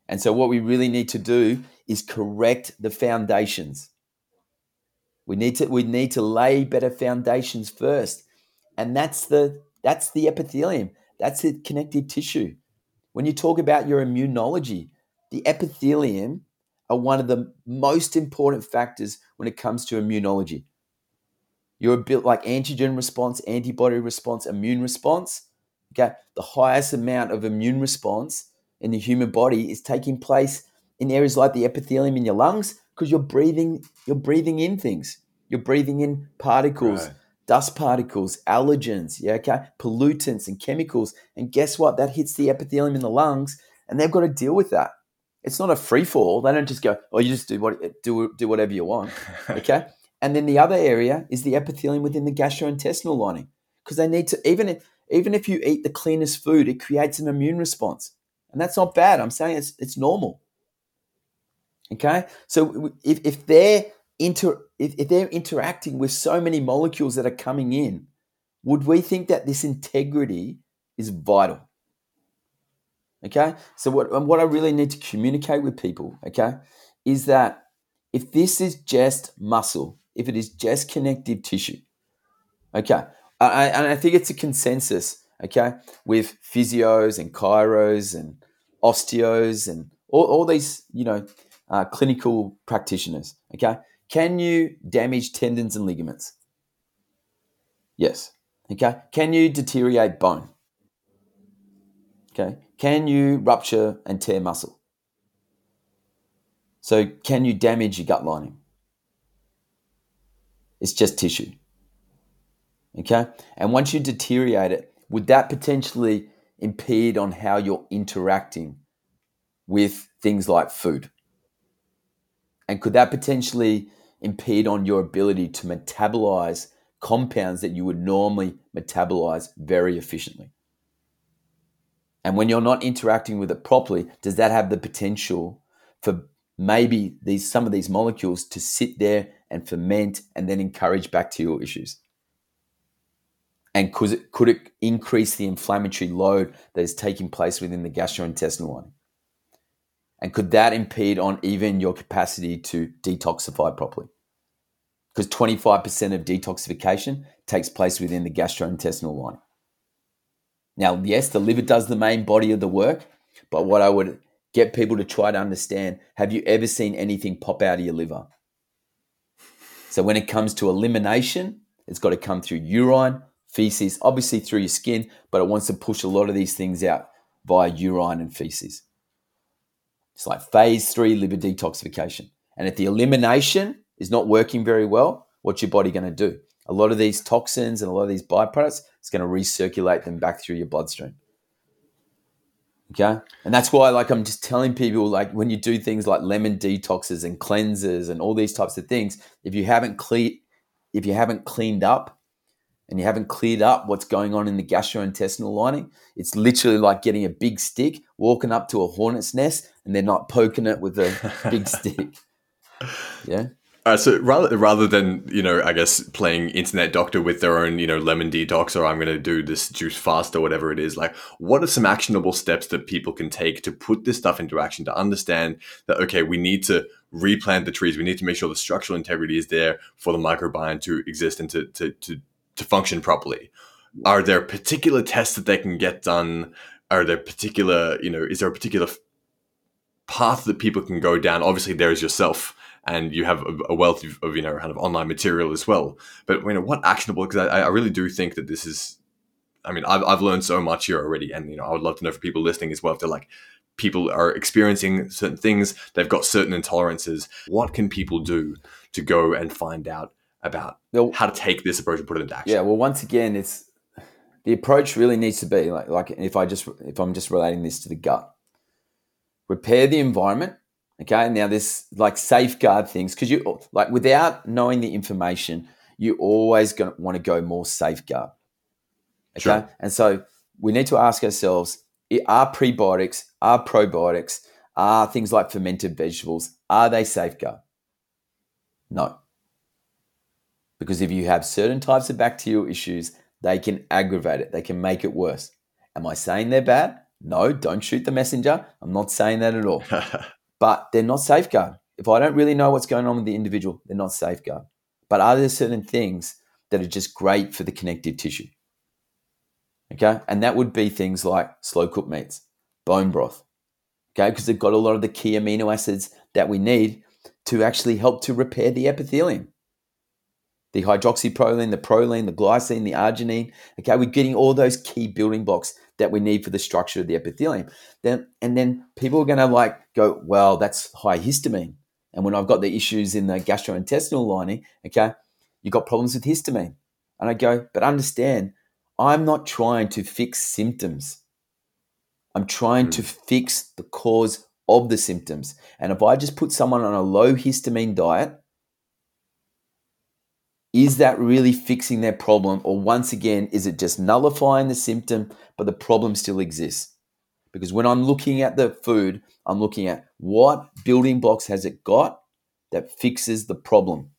And so, what we really need to do is correct the foundations. We need to we need to lay better foundations first, and that's the that's the epithelium. That's the connective tissue. When you talk about your immunology, the epithelium are one of the most important factors when it comes to immunology. You're built like antigen response, antibody response, immune response. Okay, the highest amount of immune response in the human body is taking place in areas like the epithelium in your lungs because you're breathing you're breathing in things you're breathing in particles right. dust particles allergens yeah okay pollutants and chemicals and guess what that hits the epithelium in the lungs and they've got to deal with that it's not a free fall they don't just go oh you just do what do do whatever you want. [laughs] Okay? And then the other area is the epithelium within the gastrointestinal lining because they need to even if, even if you eat the cleanest food it creates an immune response. And that's not bad. I'm saying it's it's normal. Okay, so if, if they're inter if, if they're interacting with so many molecules that are coming in, would we think that this integrity is vital? Okay, so what what I really need to communicate with people, okay, is that if this is just muscle, if it is just connective tissue, okay, I, and I think it's a consensus, okay, with physios and chiros and osteos and all, all these, you know, uh, clinical practitioners. Okay, can you damage tendons and ligaments? Yes. Okay, can you deteriorate bone? Okay, can you rupture and tear muscle? So, can you damage your gut lining? It's just tissue. Okay, and once you deteriorate it, would that potentially impede on how you're interacting with things like food? And could that potentially impede on your ability to metabolize compounds that you would normally metabolize very efficiently? And when you're not interacting with it properly, does that have the potential for maybe these some of these molecules to sit there and ferment and then encourage bacterial issues? And could it, could it increase the inflammatory load that is taking place within the gastrointestinal lining? And could that impede on even your capacity to detoxify properly? Because 25% of detoxification takes place within the gastrointestinal lining. Now, yes, the liver does the main body of the work, but what I would get people to try to understand have you ever seen anything pop out of your liver? So, when it comes to elimination, it's got to come through urine, feces, obviously through your skin, but it wants to push a lot of these things out via urine and feces. It's like phase three liver detoxification. And if the elimination is not working very well, what's your body going to do? A lot of these toxins and a lot of these byproducts, it's going to recirculate them back through your bloodstream. Okay. And that's why, like, I'm just telling people, like, when you do things like lemon detoxes and cleansers and all these types of things, if you haven't clean, if you haven't cleaned up and you haven't cleared up what's going on in the gastrointestinal lining, it's literally like getting a big stick, walking up to a hornet's nest, and they're not poking it with a big [laughs] stick. Yeah. Uh, so rather rather than you know, I guess playing internet doctor with their own you know lemon detox or I'm going to do this juice fast or whatever it is, like what are some actionable steps that people can take to put this stuff into action to understand that okay, we need to replant the trees, we need to make sure the structural integrity is there for the microbiome to exist and to to to, to function properly. Are there particular tests that they can get done? Are there particular you know is there a particular path that people can go down? Obviously, there is yourself and you have a, wealth of, of, you know kind of online material as well. But you know what actionable because I, I really do think that this is. I mean, I've I've learned so much here already, and you know I would love to know for people listening as well if they're like people are experiencing certain things, they've got certain intolerances. What can people do to go and find out about how to take this approach and put it into action? Yeah, well, once again, it's the approach really needs to be like like if I just if I'm just relating this to the gut, repair the environment Okay. Now this like safeguard things because you like without knowing the information, you always going to want to go more safeguard. Okay. Sure. And so we need to ask ourselves are prebiotics, are probiotics, are things like fermented vegetables, are they safeguard? No. Because if you have certain types of bacterial issues, they can aggravate it, they can make it worse. Am I saying they're bad? No, don't shoot the messenger. I'm not saying that at all. [laughs] but they're not safeguard. If I don't really know what's going on with the individual, they're not safeguard. But are there certain things that are just great for the connective tissue? Okay. And that would be things like slow cooked meats, bone broth. Okay. Because they've got a lot of the key amino acids that we need to actually help to repair the epithelium. The hydroxyproline, the proline, the glycine, the arginine. Okay. We're getting all those key building blocks that we need for the structure of the epithelium. Then and then people are going to like go, well, that's high histamine. And when I've got the issues in the gastrointestinal lining, okay, you've got problems with histamine. And I go, but understand, I'm not trying to fix symptoms. I'm trying mm. to fix the cause of the symptoms. And if I just put someone on a low histamine diet, is that really fixing their problem? Or once again, is it just nullifying the symptom, but the problem still exists? Because when I'm looking at the food, I'm looking at what building blocks has it got that fixes the problem.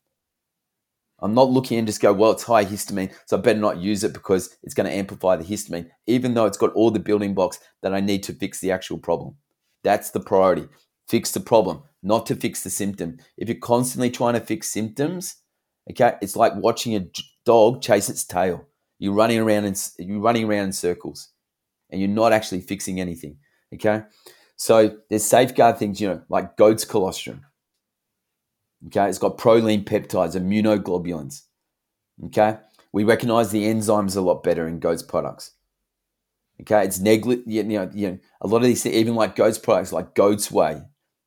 I'm not looking and just go, well, it's high histamine, so I better not use it because it's going to amplify the histamine, even though it's got all the building blocks that I need to fix the actual problem. That's the priority. Fix the problem, not to fix the symptom. If you're constantly trying to fix symptoms, Okay, it's like watching a dog chase its tail. You're running around in you're running around in circles, and you're not actually fixing anything. Okay, so there's safeguard things, you know, like goat's colostrum. Okay, it's got proline peptides, immunoglobulins. Okay, we recognize the enzymes a lot better in goat's products. Okay, it's negli- you know, you know, a lot of these, even like goat's products, like goat's whey.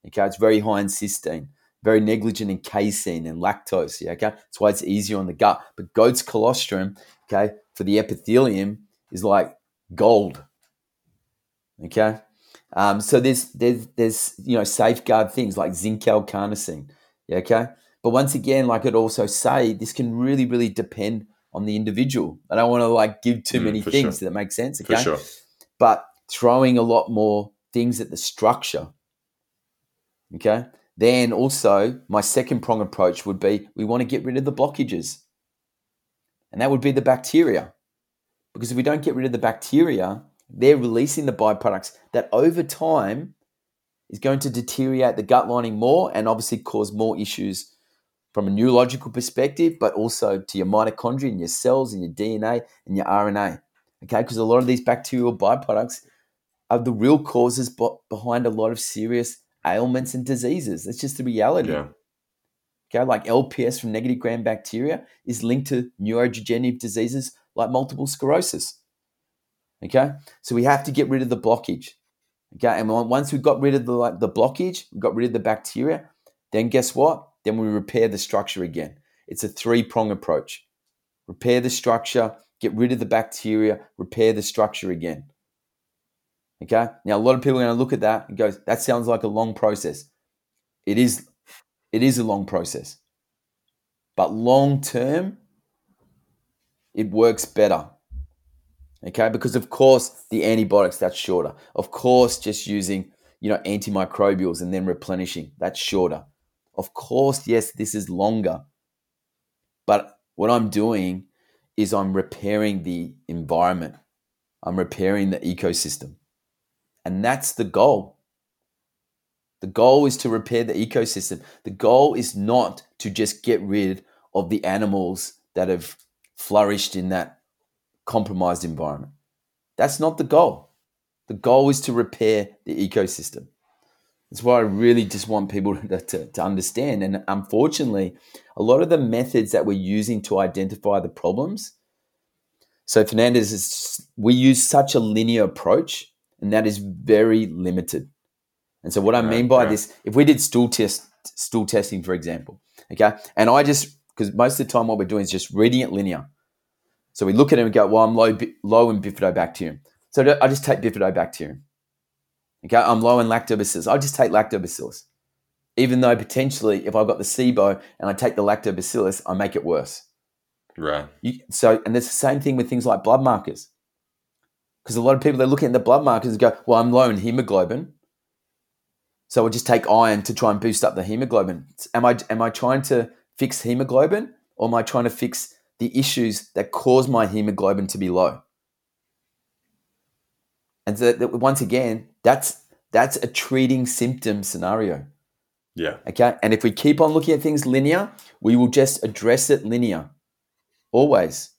Okay, it's very high in cysteine very negligent in casein and lactose. Yeah, okay, that's why it's easier on the gut. But goat's colostrum, okay, for the epithelium is like gold. Okay, um, so there's there's there's you know safeguard things like zinc L-carnosine. Yeah, okay, but once again, like I'd also say, this can really really depend on the individual. I don't want to like give too mm, many things sure. that make sense. Okay, sure. but throwing a lot more things at the structure. Okay, then also, my second prong approach would be we want to get rid of the blockages. And that would be the bacteria. Because if we don't get rid of the bacteria, they're releasing the byproducts that over time is going to deteriorate the gut lining more and obviously cause more issues from a neurological perspective, but also to your mitochondria and your cells and your DNA and your RNA. Okay, because a lot of these bacterial byproducts are the real causes behind a lot of serious ailments and diseases. That's just the reality. Yeah. Okay, like LPS from negative gram bacteria is linked to neurodegenerative diseases like multiple sclerosis. Okay, so we have to get rid of the blockage. Okay, and once we've got rid of the like, the blockage, we've got rid of the bacteria. Then guess what? Then we repair the structure again. It's a three prong approach. Repair the structure, get rid of the bacteria, repair the structure again. Okay. Now, a lot of people are going to look at that and go, that sounds like a long process. It is, it is a long process. But long term, it works better. Okay. Because, of course, the antibiotics, that's shorter. Of course, just using, you know, antimicrobials and then replenishing, that's shorter. Of course, yes, this is longer. But what I'm doing is I'm repairing the environment, I'm repairing the ecosystem. And that's the goal. The goal is to repair the ecosystem. The goal is not to just get rid of the animals that have flourished in that compromised environment. That's not the goal. The goal is to repair the ecosystem. That's what I really just want people [laughs] to, to, to, understand. And unfortunately, a lot of the methods that we're using to identify the problems. So, Fernandez, is, we use such a linear approach, and that is very limited. And so, what I mean by right. this, if we did stool test, stool testing, for example, okay, and I just because most of the time what we're doing is just reading it linear. So we look at it and go, well, I'm low, low in bifidobacterium. So I just take bifidobacterium. Okay, I'm low in lactobacillus. I just take lactobacillus. Even though potentially, if I've got the SIBO and I take the lactobacillus, I make it worse. Right. You, so, and it's the same thing with things like blood markers. Because a lot of people, they're looking at the blood markers and go, well, I'm low in hemoglobin. So I'll just take iron to try and boost up the hemoglobin. Am I, am I trying to fix hemoglobin or am I trying to fix the issues that cause my hemoglobin to be low? And so that, once again, that's that's a treating symptom scenario. Yeah. Okay. And if we keep on looking at things linear, we will just address it linear, always.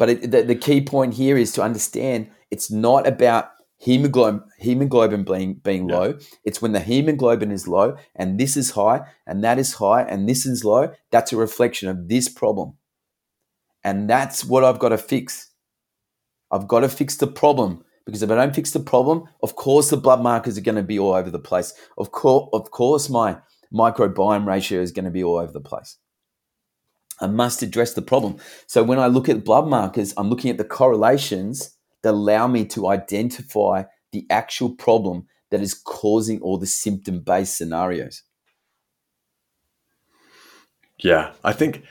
But it, the, the key point here is to understand it's not about hemoglobin, hemoglobin being, being yeah. low. It's when the hemoglobin is low and this is high and that is high and this is low. That's a reflection of this problem. And that's what I've got to fix. I've got to fix the problem because if I don't fix the problem, of course the blood markers are going to be all over the place. Of course, of course my microbiome ratio is going to be all over the place. I must address the problem. So when I look at blood markers, I'm looking at the correlations that allow me to identify the actual problem that is causing all the symptom based scenarios. Yeah, I think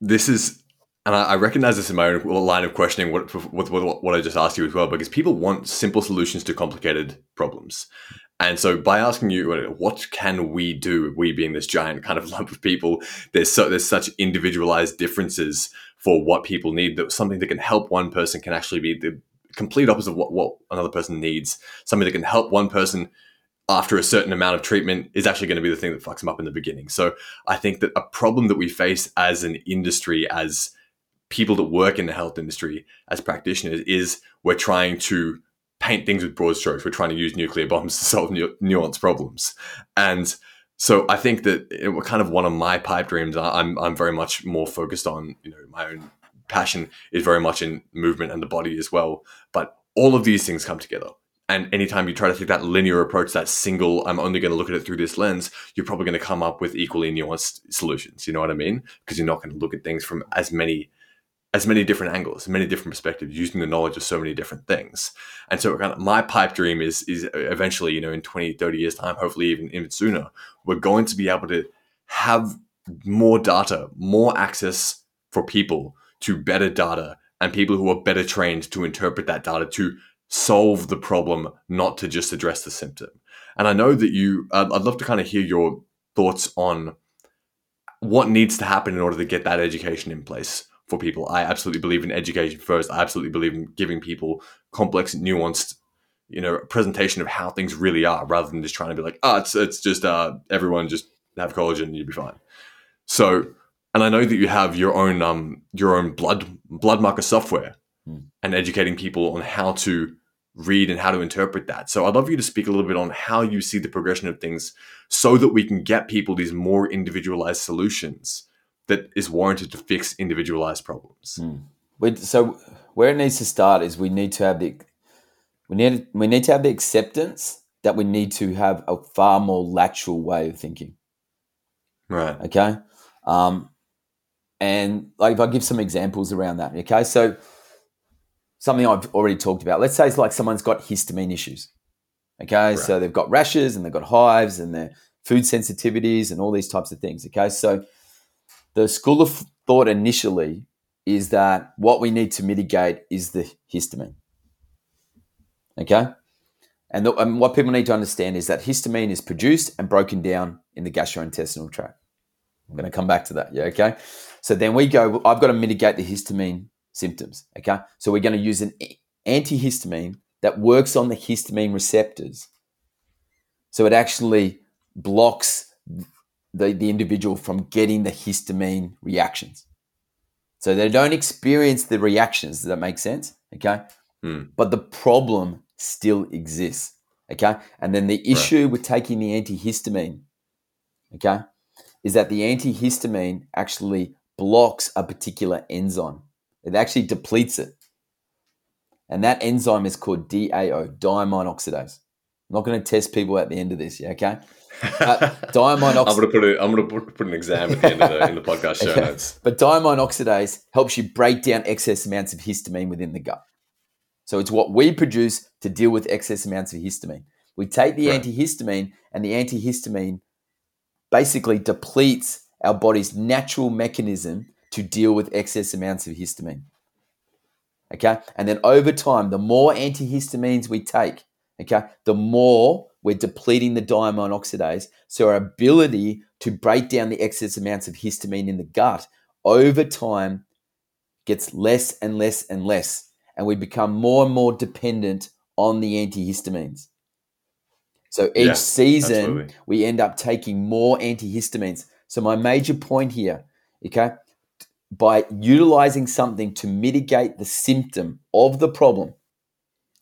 this is, and I, recognize this in my own line of questioning with, with, with what I just asked you as well, because people want simple solutions to complicated problems. And so by asking you, what can we do, we being this giant kind of [laughs] lump of people, there's so, there's such individualized differences for what people need that something that can help one person can actually be the complete opposite of what, what another person needs. Something that can help one person after a certain amount of treatment is actually going to be the thing that fucks them up in the beginning. So I think that a problem that we face as an industry, as people that work in the health industry, as practitioners, is we're trying to paint things with broad strokes. We're trying to use nuclear bombs to solve nu- nuanced problems. And so I think that it, kind of one of my pipe dreams. I'm I'm very much more focused on you know my own passion is very much in movement and the body as well. But all of these things come together. And anytime you try to take that linear approach, that single, I'm only going to look at it through this lens, you're probably going to come up with equally nuanced solutions. You know what I mean? Because you're not going to look at things from as many as many different angles, many different perspectives, using the knowledge of so many different things. And so kind of my pipe dream is is eventually, you know, in 20, 30 years time, hopefully even even sooner, we're going to be able to have more data, more access for people to better data and people who are better trained to interpret that data to solve the problem, not to just address the symptom. And I know that you, I'd love to kind of hear your thoughts on what needs to happen in order to get that education in place for people. I absolutely believe in education first. I absolutely believe in giving people complex, nuanced, you know, presentation of how things really are, rather than just trying to be like, oh, it's it's just uh, everyone just have collagen and you'll be fine. So and I know that you have your own um your own blood blood marker software mm. and educating people on how to read and how to interpret that. So I'd love you to speak a little bit on how you see the progression of things so that we can get people these more individualized solutions that is warranted to fix individualized problems. Mm. So where it needs to start is we need to have the we need we need to have the acceptance that we need to have a far more lateral way of thinking. Right. Okay. Um, and like if I give some examples around that, okay, so something I've already talked about. Let's say it's like someone's got histamine issues. Okay, right. so they've got rashes and they've got hives and their food sensitivities and all these types of things. Okay, so the school of thought initially is that what we need to mitigate is the histamine. Okay, And, the, and what people need to understand is that histamine is produced and broken down in the gastrointestinal tract. I'm going to come back to that. Yeah, okay. So then we go. I've got to mitigate the histamine symptoms. Okay, so we're going to use an antihistamine that works on the histamine receptors. So it actually blocks the, the individual from getting the histamine reactions. So they don't experience the reactions. Does that make sense? Okay. Hmm. But the problem still exists. Okay. And then the issue right. with taking the antihistamine, okay, is that the antihistamine actually blocks a particular enzyme. It actually depletes it. And that enzyme is called DAO, diamine oxidase. I'm not going to test people at the end of this, yeah, okay? Uh, [laughs] diamine oxidase. I'm going to put a, I'm going to put, put an exam at the end of the, in the podcast show [laughs] okay. notes. But diamine oxidase helps you break down excess amounts of histamine within the gut. So it's what we produce to deal with excess amounts of histamine. We take the right. antihistamine, and the antihistamine basically depletes our body's natural mechanism to deal with excess amounts of histamine. Okay. And then over time, the more antihistamines we take, okay, the more we're depleting the diamine oxidase. So our ability to break down the excess amounts of histamine in the gut over time gets less and less and less. And we become more and more dependent on the antihistamines. So each yeah, season, absolutely. we end up taking more antihistamines. So, my major point here, okay, by utilizing something to mitigate the symptom of the problem,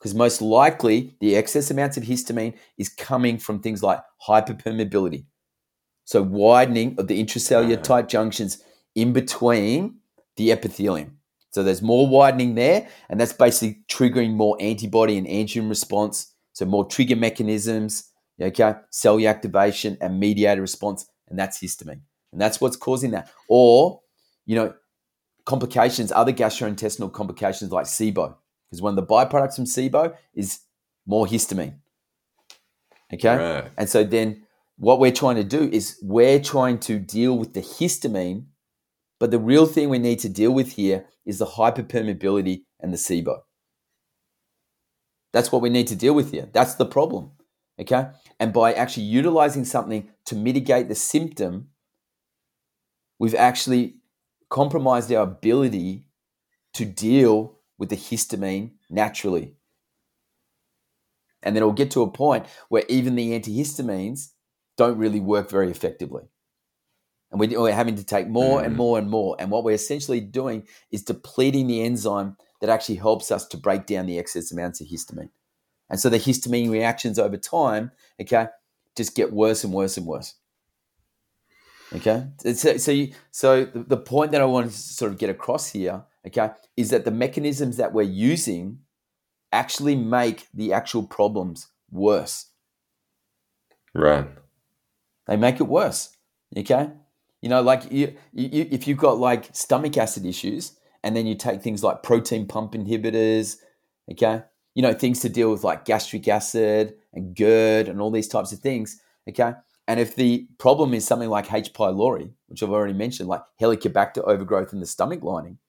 because most likely the excess amounts of histamine is coming from things like hyperpermeability. So, widening of the intracellular ah. tight junctions in between the epithelium. So, there's more widening there, and that's basically triggering more antibody and antigen response so more trigger mechanisms, okay, cell activation and mediator response, and that's histamine. And that's what's causing that. Or, you know, complications, other gastrointestinal complications like SIBO. Because one of the byproducts from SIBO is more histamine. Okay. Right. And so then what we're trying to do is we're trying to deal with the histamine, but the real thing we need to deal with here is the hyperpermeability and the SIBO. That's what we need to deal with here. That's the problem. Okay. And by actually utilizing something to mitigate the symptom, we've actually compromised our ability to deal with the histamine naturally. And then it'll get to a point where even the antihistamines don't really work very effectively. And we're having to take more mm. and more and more. And what we're essentially doing is depleting the enzyme that actually helps us to break down the excess amounts of histamine. And so the histamine reactions over time, okay, just get worse and worse and worse. Okay, so so, you, so the, the point that I want to sort of get across here, okay, is that the mechanisms that we're using actually make the actual problems worse. Right. They make it worse. Okay. You know, like you, you, if you've got like stomach acid issues, and then you take things like proton pump inhibitors, okay, you know, things to deal with like gastric acid and GERD and all these types of things, okay. And if the problem is something like H. pylori, which I've already mentioned, like Helicobacter overgrowth in the stomach lining,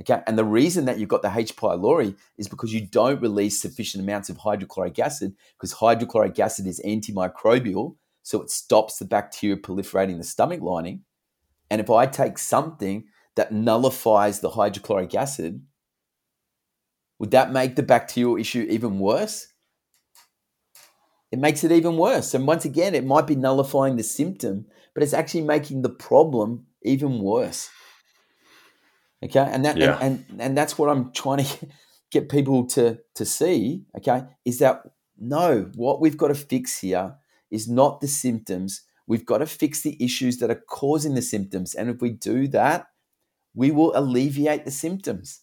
okay, and the reason that you've got the H. pylori is because you don't release sufficient amounts of hydrochloric acid because hydrochloric acid is antimicrobial, so it stops the bacteria proliferating the stomach lining. And if I take something that nullifies the hydrochloric acid, would that make the bacterial issue even worse? It makes it even worse. And once again, it might be nullifying the symptom, but it's actually making the problem even worse. Okay, and that yeah. and, and and that's what I'm trying to get people to to see. Okay, is that no, what we've got to fix here is not the symptoms. We've got to fix the issues that are causing the symptoms, and if we do that, we will alleviate the symptoms.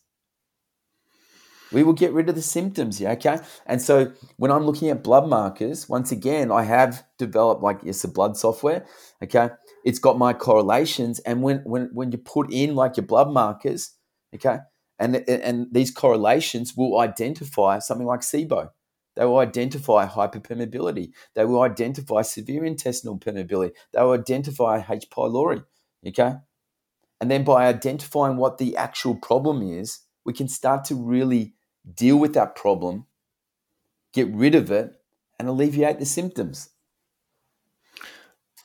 We will get rid of the symptoms, yeah, okay? And so when I'm looking at blood markers, once again, I have developed like it's a blood software, okay? It's got my correlations, and when when when you put in like your blood markers, okay, and and these correlations will identify something like SIBO. They will identify hyperpermeability. They will identify severe intestinal permeability. They will identify H. pylori, okay? And then by identifying what the actual problem is, we can start to really deal with that problem, get rid of it, and alleviate the symptoms.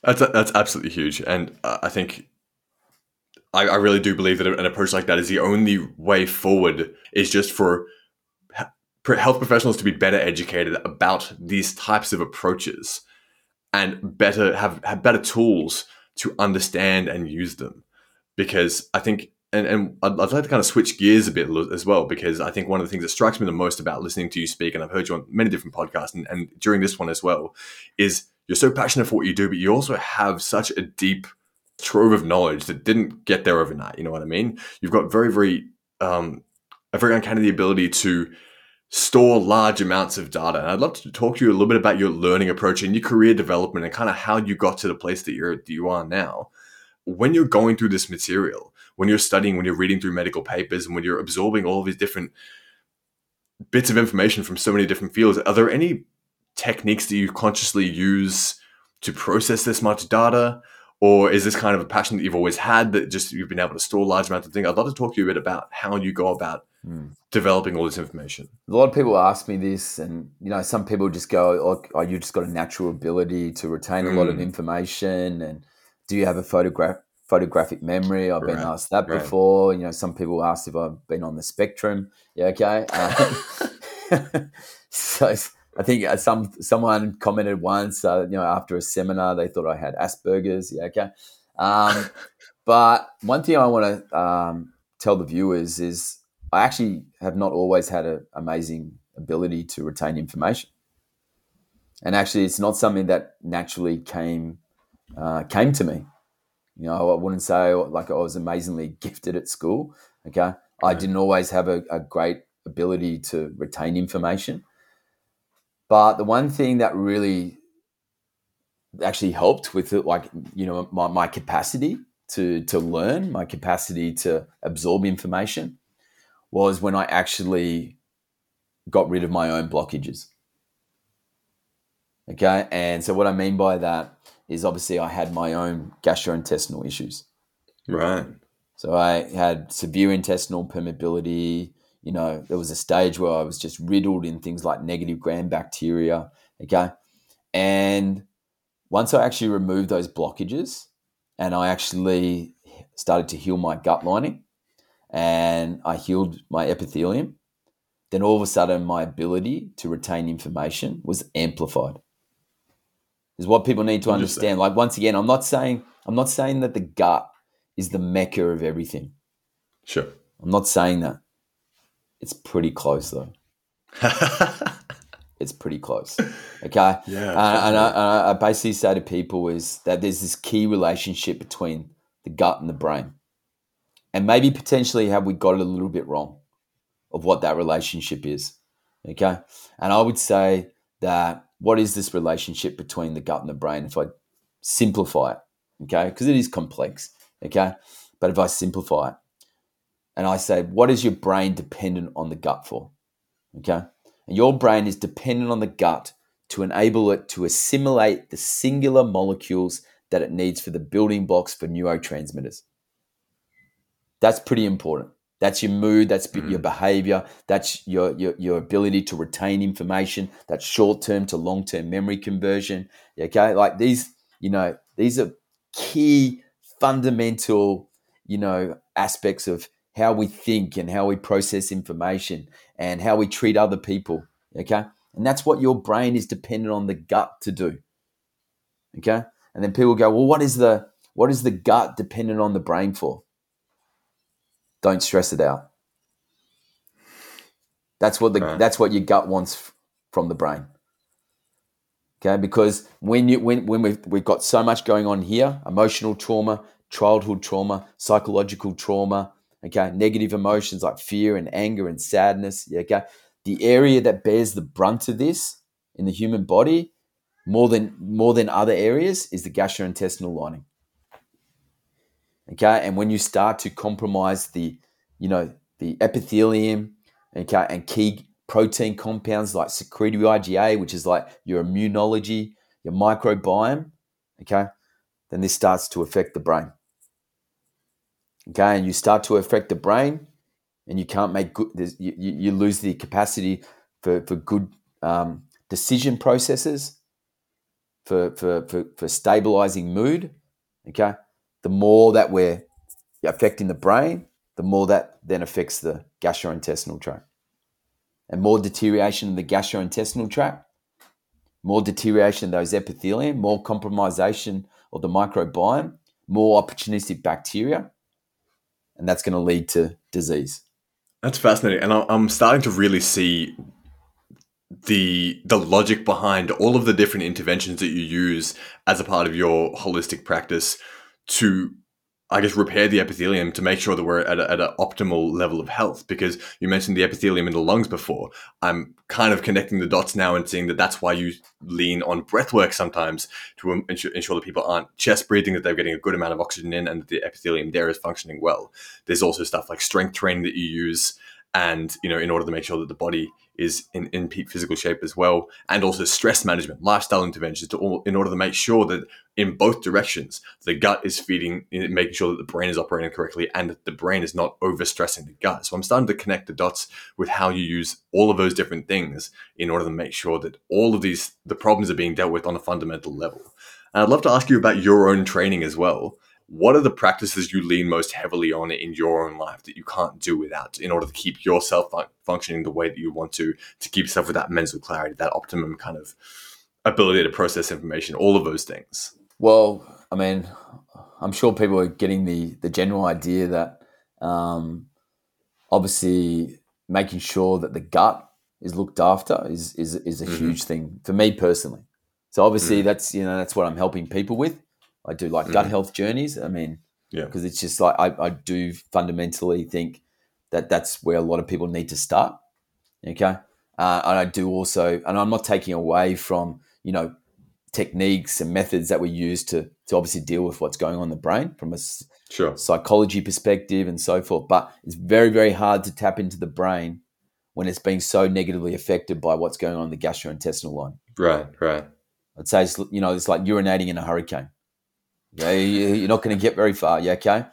That's that's absolutely huge, and uh, I think I, I, really do believe that an approach like that is the only way forward. Is just for health professionals to be better educated about these types of approaches and better have, have better tools to understand and use them. Because I think and, and I'd, I'd, like to kind of switch gears a bit as well because I think one of the things that strikes me the most about listening to you speak, and I've heard you on many different podcasts, and, and during this one as well, is you're so passionate for what you do, but you also have such a deep trove of knowledge that didn't get there overnight. You know what I mean? You've got very, very, um, a very uncanny ability to store large amounts of data. And I'd love to talk to you a little bit about your learning approach and your career development and kind of how you got to the place that you're that you are now. When you're going through this material, when you're studying, when you're reading through medical papers, and when you're absorbing all of these different bits of information from so many different fields, are there any techniques that you consciously use to process this much data? Or is this kind of a passion that you've always had that just you've been able to store large amounts of things? I'd love to talk to you a bit about how you go about mm. developing all this information. A lot of people ask me this, and you know, some people just go, "Oh, oh you just got a natural ability to retain mm. a lot of hmm. information," and do you have a photograph photographic memory? I've been asked that right. before. You know, some people asked if I've been on the spectrum. Yeah, okay. Um, [laughs] [laughs] so I think uh, some someone commented once, uh, you know, after a seminar, they thought I had Asperger's. Yeah, okay. Um, [laughs] but one thing I want to um, tell the viewers is I actually have not always had an amazing ability to retain information, and actually, it's not something that naturally came uh, came to me. You know, I wouldn't say like I was amazingly [laughs] gifted at school. Okay, I didn't always have a, a great ability to retain information but the one thing that really actually helped with it, like, you know, my, my capacity to, to learn, my capacity to absorb information was when I actually got rid of my own blockages. Okay. And so what I mean by that is obviously I had my own gastrointestinal issues. Right. So I had severe intestinal permeability, you know, there was a stage where I was just riddled in things like negative gram bacteria. Okay. And once I actually removed those blockages and I actually started to heal my gut lining and I healed my epithelium, then all of a sudden my ability to retain information was amplified. Is what people need to understand. Like once again, I'm not saying I'm not saying that the gut is the mecca of everything. Sure. I'm not saying that. It's pretty close though. [laughs] it's pretty close. Okay. Yeah. Uh, and, I, I, basically say to people is that there's this key relationship between the gut and the brain, and maybe potentially have we got it a little bit wrong of what that relationship is. Okay. And I would say that what is this relationship between the gut and the brain? If I simplify it, okay, because it is complex. Okay. But if I simplify it, and I say, what is your brain dependent on the gut for? Okay. And your brain is dependent on the gut to enable it to assimilate the singular molecules that it needs for the building blocks for neurotransmitters. That's pretty important. That's your mood, that's mm-hmm. your behavior, that's your, your, your ability to retain information, that's short term to long term memory conversion. Okay. Like these, you know, these are key fundamental, you know, aspects of how we think and how we process information and how we treat other people. Okay. And that's what your brain is dependent on the gut to do. Okay. And then people go, well, what is the what is the gut dependent on the brain for? Don't stress it out. That's what the right. that's what your gut wants from the brain. Okay, because when you when when we've we've got so much going on here, emotional trauma, childhood trauma, psychological trauma, Okay, negative emotions like fear and anger and sadness. Yeah, okay, the area that bears the brunt of this in the human body more than more than other areas is the gastrointestinal lining. Okay, and when you start to compromise the, you know, the epithelium, okay, and key protein compounds like secretory IgA, which is like your immunology, your microbiome, okay, then this starts to affect the brain. Okay, and you start to affect the brain, and you can't make good. You, you lose the capacity for for good um, decision processes, for, for, for, for stabilizing mood. Okay. The more that we're affecting the brain, the more that then affects the gastrointestinal tract. And more deterioration in the gastrointestinal tract, more deterioration of those epithelium, more compromisation of the microbiome, more opportunistic bacteria, and that's going to lead to disease. That's fascinating, and I'm starting to really see the the logic behind all of the different interventions that you use as a part of your holistic practice to I guess repair the epithelium to make sure that we're at, at an optimal level of health. Because you mentioned the epithelium in the lungs before, I'm kind of connecting the dots now and seeing that that's why you lean on breath work sometimes to ensure, ensure that people aren't chest breathing, that they're getting a good amount of oxygen in, and that the epithelium there is functioning well. There's also stuff like strength training that you use, and you know, in order to make sure that the body is in, in peak physical shape as well, and also stress management, lifestyle interventions to all, in order to make sure that in both directions, the gut is feeding, making sure that the brain is operating correctly and that the brain is not overstressing the gut. So I'm starting to connect the dots with how you use all of those different things in order to make sure that all of these, the problems are being dealt with on a fundamental level. And I'd love to ask you about your own training as well what are the practices you lean most heavily on in your own life that you can't do without in order to keep yourself fun- functioning the way that you want to to keep yourself with that mental clarity that optimum kind of ability to process information all of those things well i mean i'm sure people are getting the the general idea that um, obviously making sure that the gut is looked after is is, is a mm-hmm. huge thing for me personally so obviously mm. that's you know that's what i'm helping people with I do like mm. gut health journeys. I mean, yeah, because it's just like I, I do fundamentally think that that's where a lot of people need to start. Okay, uh, and I do also, and I'm not taking away from you know techniques and methods that we use to to obviously deal with what's going on in the brain from a sure. psychology perspective and so forth. But it's very very hard to tap into the brain when it's being so negatively affected by what's going on in the gastrointestinal line. Right, right. I'd say it's you know it's like urinating in a hurricane. Yeah, you're not going to get very far. Yeah, okay.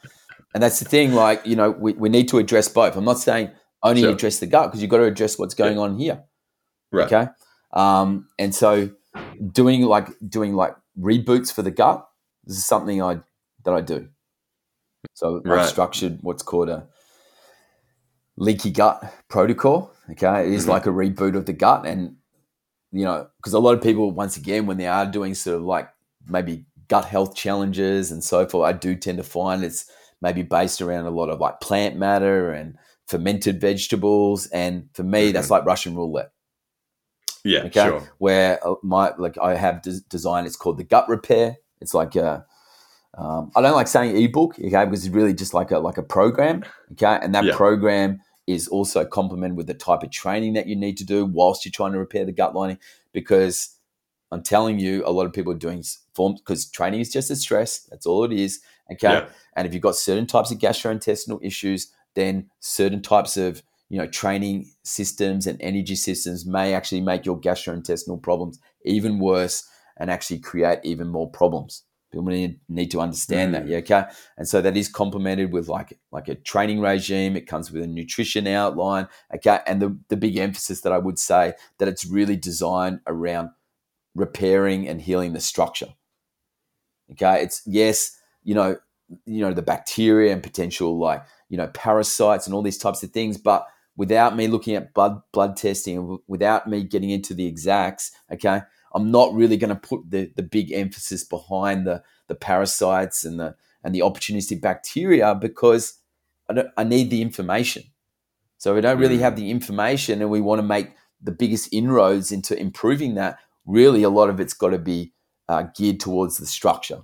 And that's the thing. Like you know, we, we need to address both. I'm not saying only sure. address the gut because you've got to address what's going yeah. on here. Right. Okay. Um, and so doing like doing like reboots for the gut. This is something I that I do. So right. I've structured what's called a leaky gut protocol. Okay, it is mm-hmm. like a reboot of the gut, and you know, because a lot of people, once again, when they are doing sort of like maybe gut health challenges and so forth, I do tend to find it's maybe based around a lot of like plant matter and fermented vegetables. And for me, mm-hmm. that's like Russian roulette. Yeah, okay. Sure. Where uh, my like I have des- designed, it's called the gut repair. It's like a, um, I don't like saying ebook, okay, because it's really just like a like a program, okay, and that yeah. program is also complemented with the type of training that you need to do whilst you're trying to repair the gut lining. Because I'm telling you, a lot of people are doing forms because training is just a stress. That's all it is. Okay. Yeah. And if you've got certain types of gastrointestinal issues, then certain types of you know training systems and energy systems may actually make your gastrointestinal problems even worse and actually create even more problems. People need, need to understand mm. that, yeah, okay. And so that is complemented with like like a training regime. It comes with a nutrition outline, okay. And the the big emphasis that I would say that it's really designed around repairing and healing the structure. Okay, it's yes, you know, you know the bacteria and potential like you know parasites and all these types of things, but without me looking at blood blood testing, without me getting into the exacts, okay, I'm not really going to put the the big emphasis behind the the parasites and the and the opportunistic bacteria because I, I need the information. So we don't really have mm. the information, and we want to make the biggest inroads into improving that really a lot of it's got to be uh, geared towards the structure.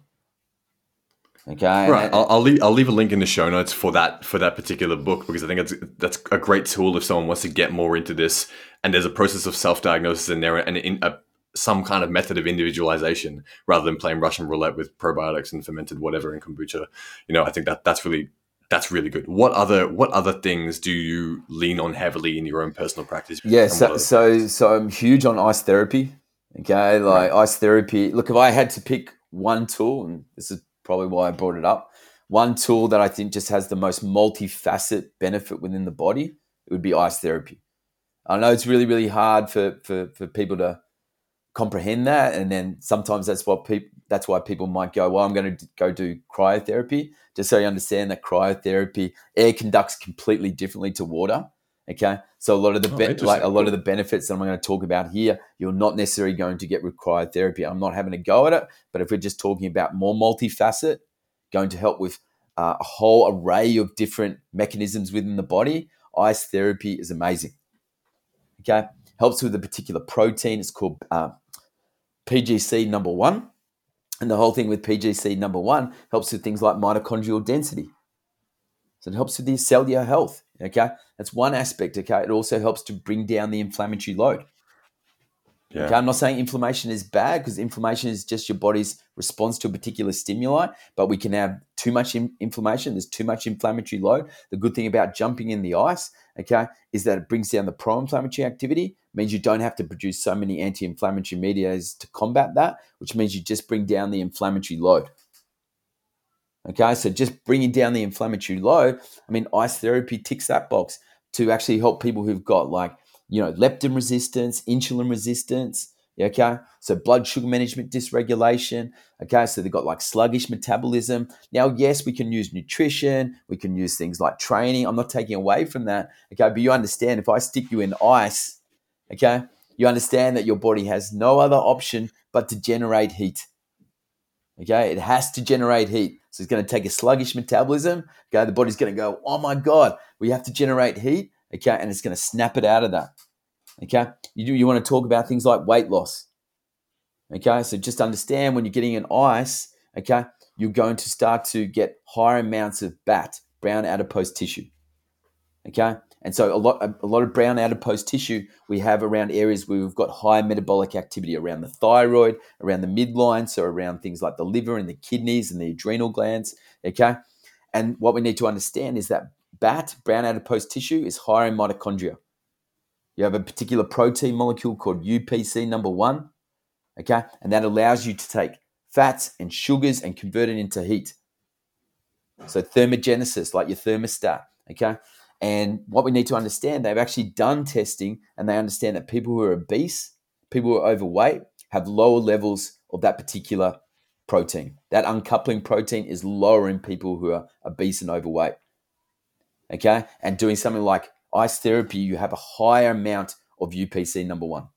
Okay, right. And, I'll, I'll, leave I'll leave a link in the show notes for that for that particular book because I think that's that's a great tool if someone wants to get more into this. And there's a process of self diagnosis in there and in a, some kind of method of individualization rather than playing Russian roulette with probiotics and fermented whatever in kombucha. You know, I think that that's really that's really good. What other what other things do you lean on heavily in your own personal practice? Yeah, so so so I'm huge on ice therapy. Okay, like right. ice therapy. Look, if I had to pick one tool, and this is probably why I brought it up, one tool that I think just has the most multifaceted benefit within the body, it would be ice therapy. I know it's really, really hard for for, for people to comprehend that, and then sometimes that's what people that's why people might go, well, I'm going to go do cryotherapy, just so you understand that cryotherapy air conducts completely differently to water. Okay, so a lot of the be- oh, like a lot of the benefits that I'm going to talk about here, you're not necessarily going to get cryotherapy. I'm not having a go at it, but if we're just talking about more multifaceted, going to help with uh, a whole array of different mechanisms within the body, ice therapy is amazing. Okay, helps with a particular protein. It's called uh, PGC number one. And the whole thing with PGC number one helps with things like mitochondrial density. So it helps with the cellular health. Okay. That's one aspect. Okay. It also helps to bring down the inflammatory load. Yeah. Okay, I'm not saying inflammation is bad because inflammation is just your body's response to a particular stimuli, but we can have too much in- inflammation. There's too much inflammatory load. The good thing about jumping in the ice, okay, is that it brings down the pro-inflammatory activity. Means you don't have to produce so many anti-inflammatory mediators to combat that, which means you just bring down the inflammatory load. Okay, so just bringing down the inflammatory load. I mean, ice therapy ticks that box to actually help people who've got like you know, leptin resistance, insulin resistance. Okay. So blood sugar management dysregulation. Okay. So they've got like sluggish metabolism. Now, yes, we can use nutrition. We can use things like training. I'm not taking away from that. Okay. But you understand if I stick you in ice, okay, you understand that your body has no other option but to generate heat. Okay. It has to generate heat. So it's going to take a sluggish metabolism. Okay. The body's going to go, oh my God, we have to generate heat okay, and it's going to snap it out of that. Okay, you do, you want to talk about things like weight loss. Okay, so just understand when you're getting an ice, okay, you're going to start to get higher amounts of BAT, brown adipose tissue. Okay, and so a lot a lot of brown adipose tissue we have around areas where we've got high metabolic activity around the thyroid, around the midline, so around things like the liver and the kidneys and the adrenal glands. Okay, and what we need to understand is that BAT, brown adipose tissue, is higher in mitochondria. You have a particular protein molecule called UPC number one, okay, and that allows you to take fats and sugars and convert it into heat. So thermogenesis, like your thermostat, okay. And what we need to understand, they've actually done testing, and they understand that people who are obese, people who are overweight, have lower levels of that particular protein. That uncoupling protein is lower in people who are obese and overweight okay, and doing something like ice therapy, you have a higher amount of UPC number one.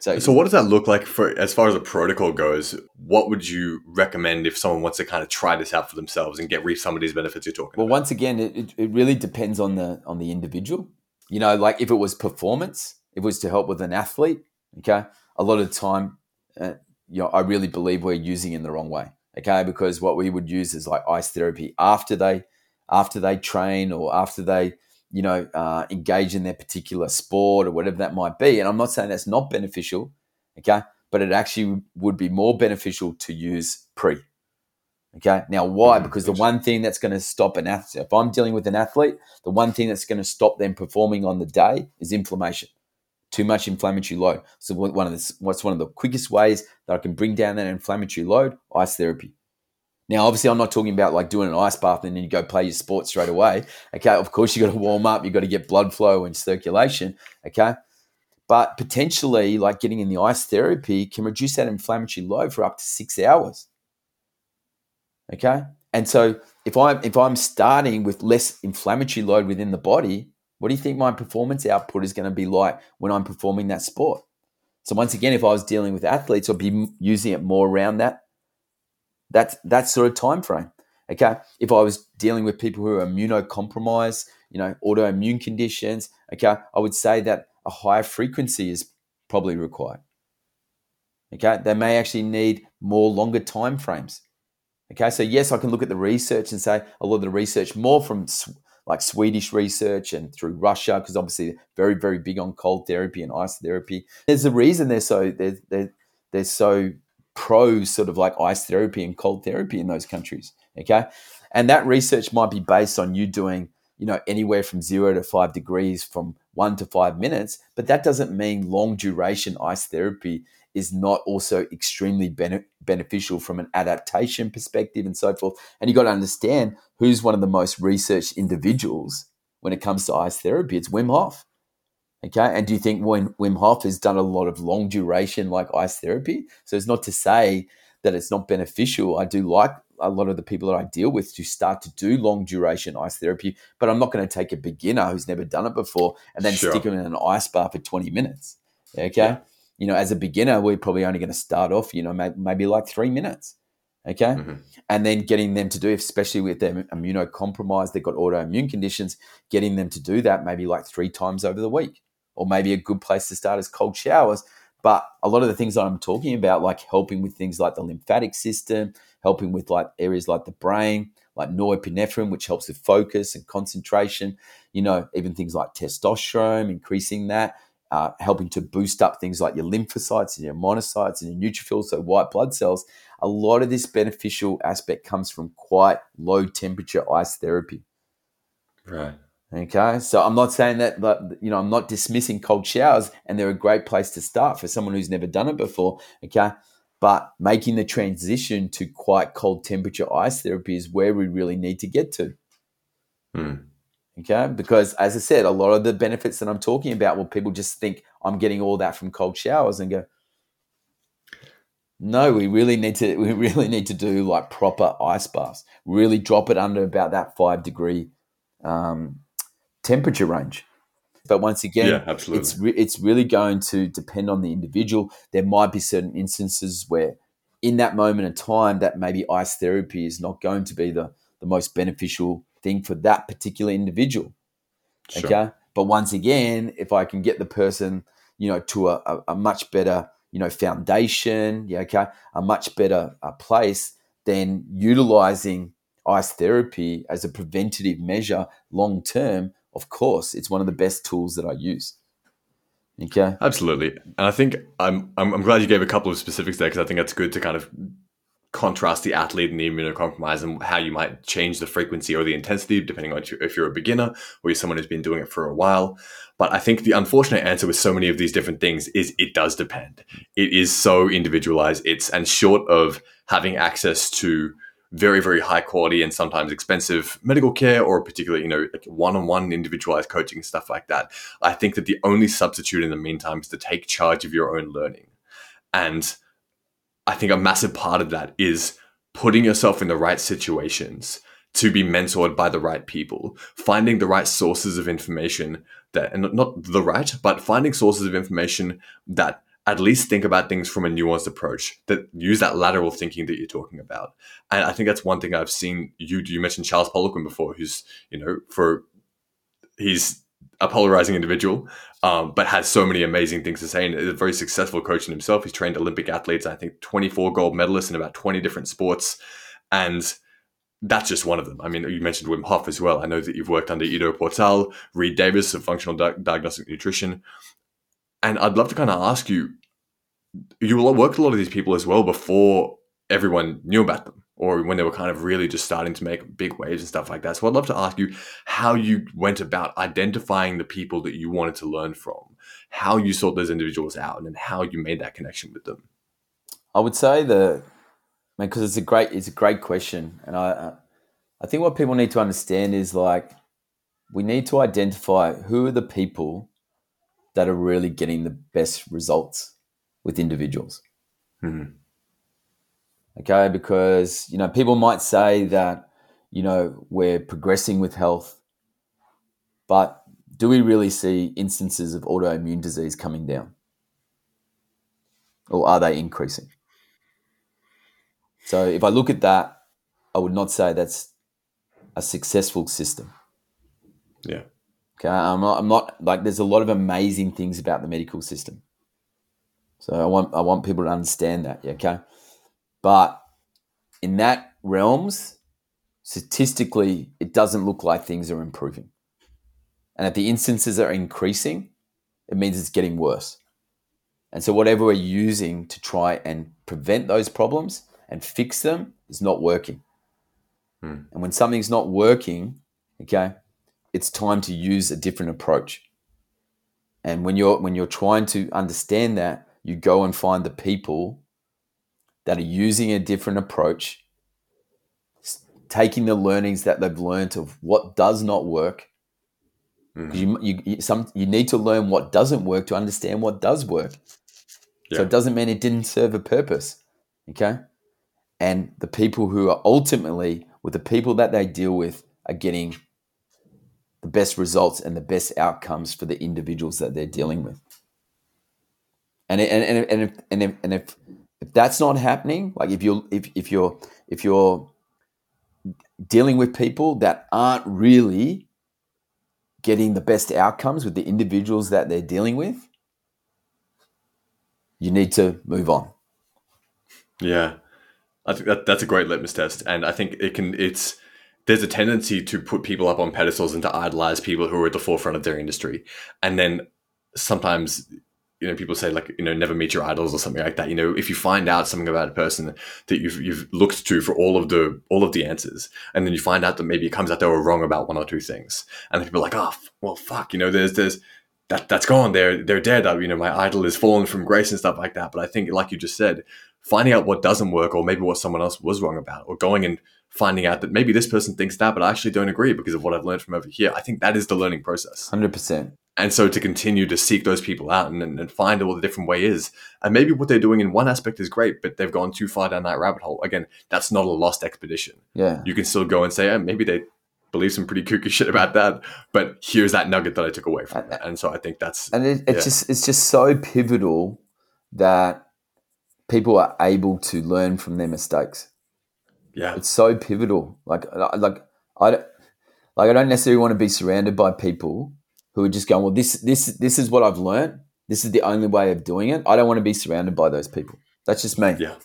So, so what does that look like for as far as a protocol goes? What would you recommend if someone wants to kind of try this out for themselves and get reap some of these benefits you're talking well, about? Well, once again, it, it really depends on the on the individual. You know, like if it was performance, if it was to help with an athlete, okay, a lot of time, uh, you know, I really believe we're using in the wrong way, okay, because what we would use is like ice therapy after they after they train or after they you know uh, engage in their particular sport or whatever that might be. And i'm not saying that's not beneficial okay? But it actually would be more beneficial to use pre okay? Now why? Mm, because the one thing that's going to stop an athlete if i'm dealing with an athlete the one thing that's going to stop them performing on the day is inflammation. Too much inflammatory load. So one of the what's one of the quickest ways that i can bring down that inflammatory load? Ice therapy now, obviously, I'm not talking about like doing an ice bath and then you go play your sport straight away. Okay, of course, you got to warm up, you got to get blood flow and circulation. Okay, but potentially, like getting in the ice therapy can reduce that inflammatory load for up to six hours. Okay, and so if I'm if I'm starting with less inflammatory load within the body, what do you think my performance output is going to be like when I'm performing that sport? So once again, if I was dealing with athletes, I'd be using it more around that that's that sort of time frame. Okay. If I was dealing with people who are immunocompromised, you know, autoimmune conditions, okay, I would say that a higher frequency is probably required. Okay. They may actually need more longer time frames. Okay. So yes, I can look at the research and say a lot of the research more from like Swedish research and through Russia, because obviously very, very big on cold therapy and ice therapy. There's a reason they're so they're, they're, they're so pro sort of like ice therapy and cold therapy in those countries. Okay. And that research might be based on you doing, you know, anywhere from zero to five degrees from one to five minutes. But that doesn't mean long duration ice therapy is not also extremely bene- beneficial from an adaptation perspective and so forth. And you got to understand who's one of the most researched individuals when it comes to ice therapy. It's Wim Hof. Okay. And do you think when Wim Hof has done a lot of long duration like ice therapy? So it's not to say that it's not beneficial. I do like a lot of the people that I deal with to start to do long duration ice therapy, but I'm not going to take a beginner who's never done it before and then sure. stick them in an ice bath for 20 minutes. Okay. Yeah. You know, as a beginner, we're probably only going to start off, you know, maybe, maybe like three minutes. Okay. Mm-hmm. And then getting them to do, especially with them immunocompromised, they've got autoimmune conditions, getting them to do that maybe like three times over the week or maybe a good place to start is cold showers. But a lot of the things that I'm talking about, like helping with things like the lymphatic system, helping with like areas like the brain, like norepinephrine, which helps with focus and concentration, you know, even things like testosterone, increasing that, uh, helping to boost up things like your lymphocytes and your monocytes and your neutrophils, so white blood cells. A lot of this beneficial aspect comes from quite low temperature ice therapy. Right. Okay, so I'm not saying that, but you know, I'm not dismissing cold showers, and they're a great place to start for someone who's never done it before. Okay, but making the transition to quite cold temperature ice therapy is where we really need to get to. Hmm. Okay, because as I said, a lot of the benefits that I'm talking about, well, people just think I'm getting all that from cold showers and go, no, we really need to. [laughs] We really need to do like proper ice baths. Really drop it under about that five degree um, temperature range. But once again, yeah, absolutely. it's re- it's really going to depend on the individual. There might be certain instances where, in that moment of time, that maybe ice therapy is not going to be the the most beneficial thing for that particular individual. Sure. Okay, but once again, if I can get the person, you know, to a, a, a much better, you know, foundation, yeah, okay, a much better uh, place, then utilizing ice therapy as a preventative measure long term of course, it's one of the best tools that I use. Okay. Absolutely. And I think I'm, I'm, I'm glad you gave a couple of specifics there because I think that's good to kind of contrast the athlete and the immunocompromised and how you might change the frequency or the intensity depending on if you're a beginner or you're someone who's been doing it for a while. But I think the unfortunate answer with so many of these different things is it does depend. It is so individualized. It's and short of having access to very very high quality and sometimes expensive medical care or particularly you know like one-on-one individualized coaching stuff like that. I think that the only substitute in the meantime is to take charge of your own learning. And i think a massive part of that is putting yourself in the right situations to be mentored by the right people finding the right sources of information that and not the right but finding sources of information that at least think about things from a nuanced approach that use that lateral thinking that you're talking about. And I think that's one thing I've seen you do. You mentioned Charles Poliquin before, who's, you know, for he's a polarizing individual, um, but has so many amazing things to say and is a very successful coach in himself. He's trained Olympic athletes, I think 24 gold medalists in about 20 different sports. And that's just one of them. I mean, you mentioned Wim Hof as well. I know that you've worked under Ido Portal, Reed Davis of Functional Di- Diagnostic Nutrition. And I'd love to kind of ask you, you worked a lot of these people as well before everyone knew about them or when they were kind of really just starting to make big waves and stuff like that. So I'd love to ask you how you went about identifying the people that you wanted to learn from, how you sought those individuals out, and then how you made that connection with them. I would say the, because it's a great, it's a great question, and I, I think what people need to understand is like, we need to identify who are the people that are really getting the best results with individuals. Mm-hmm. Okay, because you know people might say that you know we're progressing with health, but do we really see instances of autoimmune disease coming down, or are they increasing? So if I look at that, I would not say that's a successful system. Yeah. Okay, I'm not, I'm not like there's a lot of amazing things about the medical system. So I want I want people to understand that, okay? But in that realms, statistically, it doesn't look like things are improving. And if the instances are increasing, it means it's getting worse. And so whatever we're using to try and prevent those problems and fix them is not working. Hmm. And when something's not working, okay, it's time to use a different approach. And when you're when you're trying to understand that, you go and find the people that are using a different approach, taking the learnings that they've learned of what does not work, Mm. You, you, you, some, you need to learn what doesn't work to understand what does work. Yeah. So it doesn't mean it didn't serve a purpose. Okay. And the people who are ultimately, with the people that they deal with, are getting the best results and the best outcomes for the individuals that they're dealing with. And and and and if, and if, and if, if that's not happening, like if you're if, if you're if you're dealing with people that aren't really getting the best outcomes with the individuals that they're dealing with, you need to move on. Yeah. I think that that's a great litmus test. And I think it can it's there's a tendency to put people up on pedestals and to idolize people who are at the forefront of their industry. And then sometimes you know people say like you know never meet your idols or something like that. You know if you find out something about a person that you've you've looked to for all of the all of the answers and then you find out that maybe it comes out they were wrong about one or two things and people are like oh well fuck you know there's there's that that's gone. They're they're dead. You know my idol is fallen from grace and stuff like that. But i think like you just said finding out what doesn't work or maybe what someone else was wrong about or going and finding out that maybe this person thinks that but i actually don't agree because of what i've learned from over here. I think that is the learning process. 100% and so to continue to seek those people out and, and find what the different way is. And maybe what they're doing in one aspect is great but they've gone too far down that rabbit hole. Again that's not a lost expedition. Yeah. You can still go and say oh, maybe they believe some pretty kooky [laughs] shit about that but here's that nugget that i took away from uh, that. And so i think that's and it, it's yeah. just it's just so pivotal that people are able to learn from their mistakes yeah it's so pivotal like like i like i don't necessarily want to be surrounded by people who are just going, well, this this this is what I've learned. This is the only way of doing it. I don't want to be surrounded by those people. That's just me. Yeah.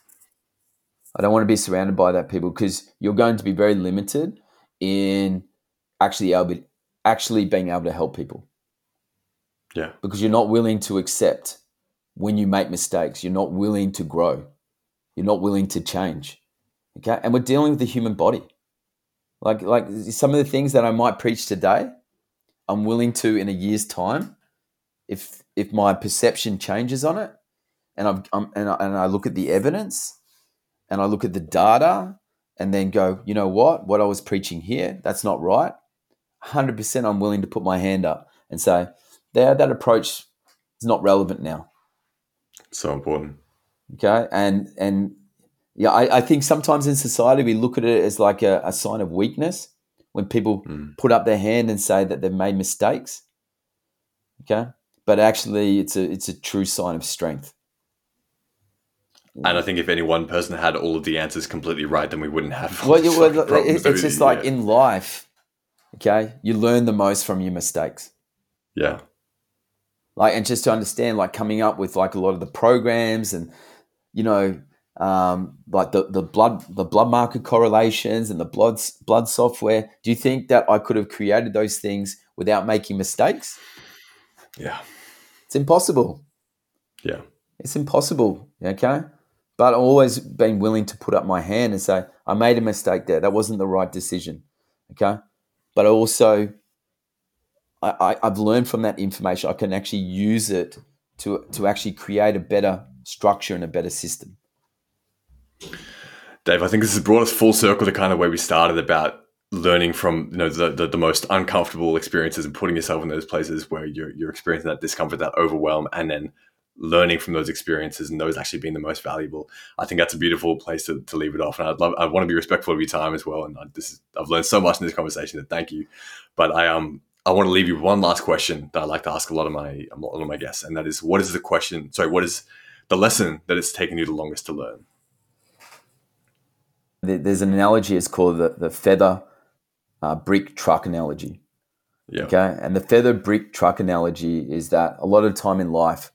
I don't want to be surrounded by that people because you're going to be very limited in actually able actually being able to help people. Yeah. Because you're not willing to accept when you make mistakes. You're not willing to grow. You're not willing to change. Okay. And we're dealing with the human body. Like like some of the things that I might preach today I'm willing to in a year's time, if if my perception changes on it, and I've I'm, and I, and I look at the evidence, and I look at the data, and then go, you know what, what I was preaching here, that's not right. Hundred percent, I'm willing to put my hand up and say, there, that approach is not relevant now. So important. Okay, and and yeah, I, I think sometimes in society we look at it as like a, a sign of weakness when people mm. put up their hand and say that they've made mistakes. Okay, but actually, it's a it's a true sign of strength. And I think if any one person had all of the answers completely right, then we wouldn't have. Well, [laughs] well it's, it's just like yeah. in life. Okay, you learn the most from your mistakes. Yeah. Like, and just to understand, like coming up with like a lot of the programs and, you know, um, like the, the blood the blood marker correlations and the blood blood software. Do you think that I could have created those things without making mistakes? Yeah, it's impossible. Yeah, it's impossible. Okay, but I've always been willing to put up my hand and say I made a mistake there. That wasn't the right decision. Okay, but I also I, I, I've learned from that information. I can actually use it to to actually create a better structure and a better system. Dave, I think this has brought us full circle to kind of where we started about learning from you know the, the, the, most uncomfortable experiences and putting yourself in those places where you're, you're experiencing that discomfort that overwhelm and then learning from those experiences and those actually being the most valuable. I think that's a beautiful place to, to leave it off and i'd love i want to be respectful of your time as well and I, this is, i've learned so much in this conversation that thank you. But i um i want to leave you one last question that i like to ask a lot of my a lot of my guests and that is what is the question sorry what is the lesson that it's taken you the longest to learn there's an analogy. It's called the, the feather uh, brick truck analogy. Yeah. Okay. And the feather brick truck analogy is that a lot of time in life,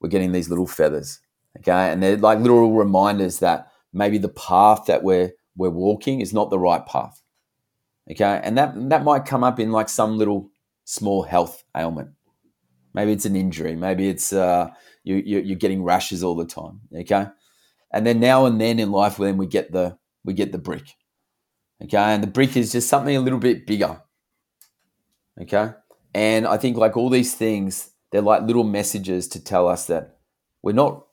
we're getting these little feathers. Okay. And they're like little reminders that maybe the path that we're we're walking is not the right path. Okay. And that that might come up in like some little small health ailment. Maybe it's an injury. Maybe it's uh, you, you're getting rashes all the time. Okay. And then now and then in life, when we get the we get the brick. Okay. And the brick is just something a little bit bigger. Okay. And I think, like all these things, they're like little messages to tell us that we're not.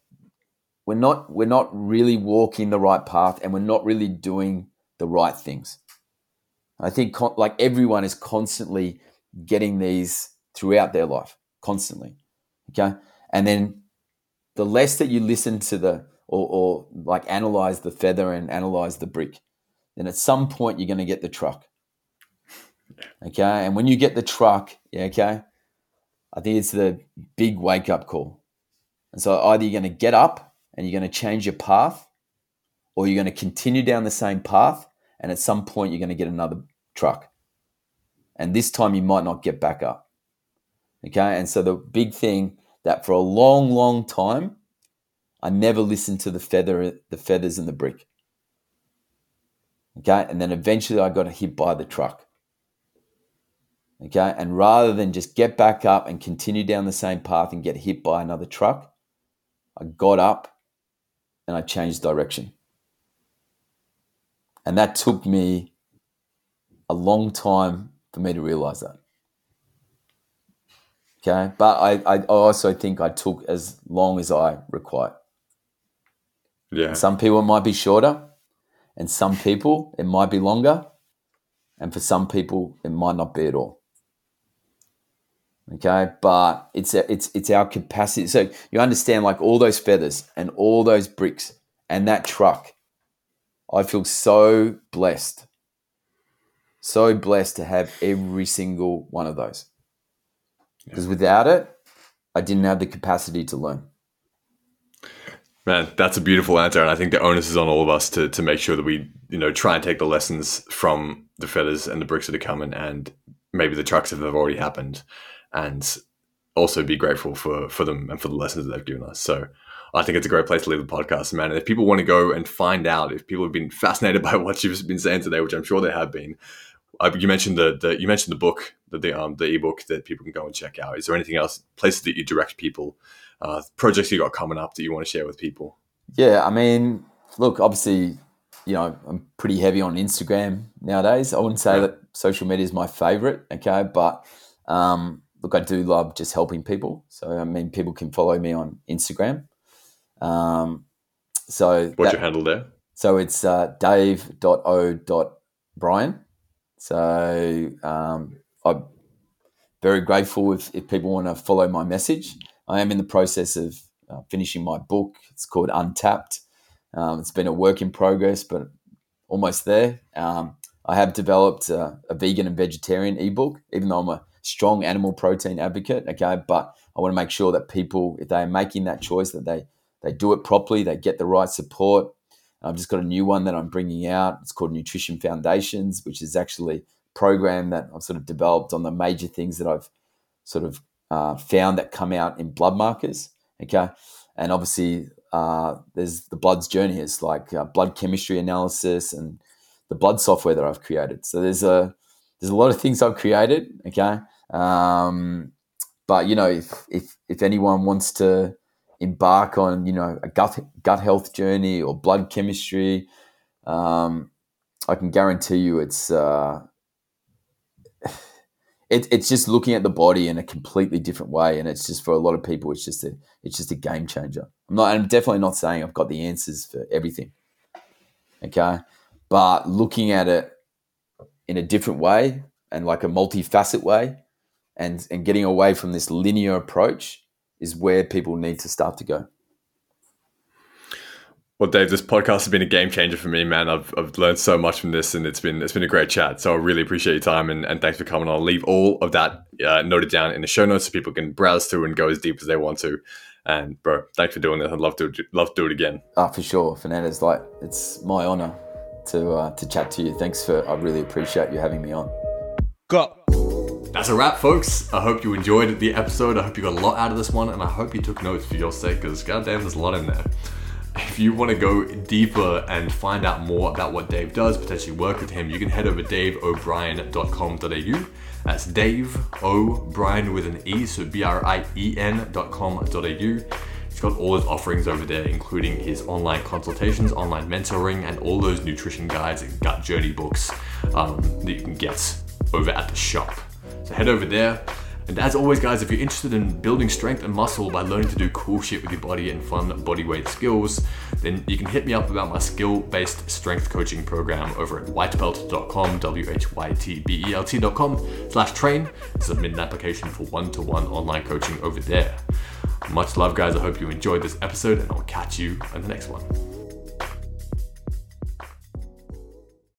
We're not we're not really walking the right path and we're not really doing the right things. I think like everyone is constantly getting these throughout their life constantly. Okay. And then the less that you listen to the, or, or like analyze the feather and analyze the brick, then at some point you're going to get the truck. Okay. And when you get the truck, yeah, okay, I think it's the big wake up call. And so either you're going to get up and you're going to change your path, or you're going to continue down the same path. And at some point, you're going to get another truck. And this time, you might not get back up. Okay. And so the big thing that for a long, long time, I never listened to the feather, the feathers and the brick. Okay. And then eventually I got hit by the truck. Okay. And rather than just get back up and continue down the same path and get hit by another truck, I got up and I changed direction. And that took me a long time for me to realize that. Okay. But I, I also think I took as long as I required. Yeah. Some people it might be shorter, and some people it might be longer, and for some people it might not be at all. Okay, but it's it's it's our capacity. So you understand, like all those feathers and all those bricks and that truck. I feel so blessed, so blessed to have every single one of those. Because without it, I didn't have the capacity to learn. Man, that's a beautiful answer, and I think the onus is on all of us to to make sure that we, you know, try and take the lessons from the feathers and the bricks that are coming, and maybe the trucks that have already happened, and also be grateful for for them and for the lessons that they've given us. So, I think it's a great place to leave the podcast, man. And if people want to go and find out, if people have been fascinated [laughs] by what you've been saying today, which I'm sure they have been, uh, you mentioned the, the you mentioned the book, the the, um, the ebook that people can go and check out. Is there anything else, places that you direct people? Uh, projects you got coming up that you want to share with people? Yeah, I mean, look, obviously, you know, I'm pretty heavy on Instagram nowadays. I wouldn't say yeah. that social media is my favorite, okay, but um, look, I do love just helping people. So, I mean, people can follow me on Instagram. Um, so, what's that, your handle there? So, it's uh, dave.o.brien. So, um, I'm very grateful if, if people want to follow my message. I am in the process of uh, finishing my book. It's called Untapped. Um, it's been a work in progress, but almost there. Um, I have developed a, a, vegan and vegetarian ebook, even though I'm a strong animal protein advocate. Okay, but I want to make sure that people, if they are making that choice, that they they do it properly, they get the right support. I've just got a new one that I'm bringing out. It's called Nutrition Foundations, which is actually a program that I've sort of developed on the major things that I've sort of uh, found that come out in blood markers. Okay, and obviously uh, there's the blood's journey. It's like uh, blood chemistry analysis and the blood software that I've created. So there's a there's a lot of things I've created. Okay, um, but you know if if if anyone wants to embark on you know a gut gut health journey or blood chemistry, um, I can guarantee you it's uh, it, it's just looking at the body in a completely different way, and it's just for a lot of people, it's just a it's just a game changer. I'm not, I'm definitely not saying I've got the answers for everything, okay, but looking at it in a different way and like a multifaceted way, and and getting away from this linear approach is where people need to start to go. Well, Dave, this podcast has been a game changer for me, man. I've, I've learned so much from this, and it's been it's been a great chat. So I really appreciate your time, and, and thanks for coming. I'll leave all of that uh, noted down in the show notes so people can browse through and go as deep as they want to. And bro, thanks for doing this. I'd love to love to do it again. Ah, oh, for sure, Fernandez. Like it's my honor to uh, to chat to you. Thanks for. I really appreciate you having me on. Go. That's a wrap, folks. I hope you enjoyed the episode. I hope you got a lot out of this one, and I hope you took notes for your sake, because goddamn, there's a lot in there if you want to go deeper and find out more about what Dave does, potentially work with him, you can head over to daveobrien.com.au. That's Dave O'Brien with an E, so B R I E N.com.au. He's got all his offerings over there, including his online consultations, online mentoring, and all those nutrition guides and gut journey books um, that you can get over at the shop. So head over there And as always, guys, if you're interested in building strength and muscle by learning to do cool shit with your body and fun bodyweight skills, then you can hit me up about my skill based strength coaching program over at whytbelt.com, W H Y T B E L T.com slash train. Submit an application for one to one online coaching over there. Much love, guys. I hope you enjoyed this episode, and I'll catch you in the next one.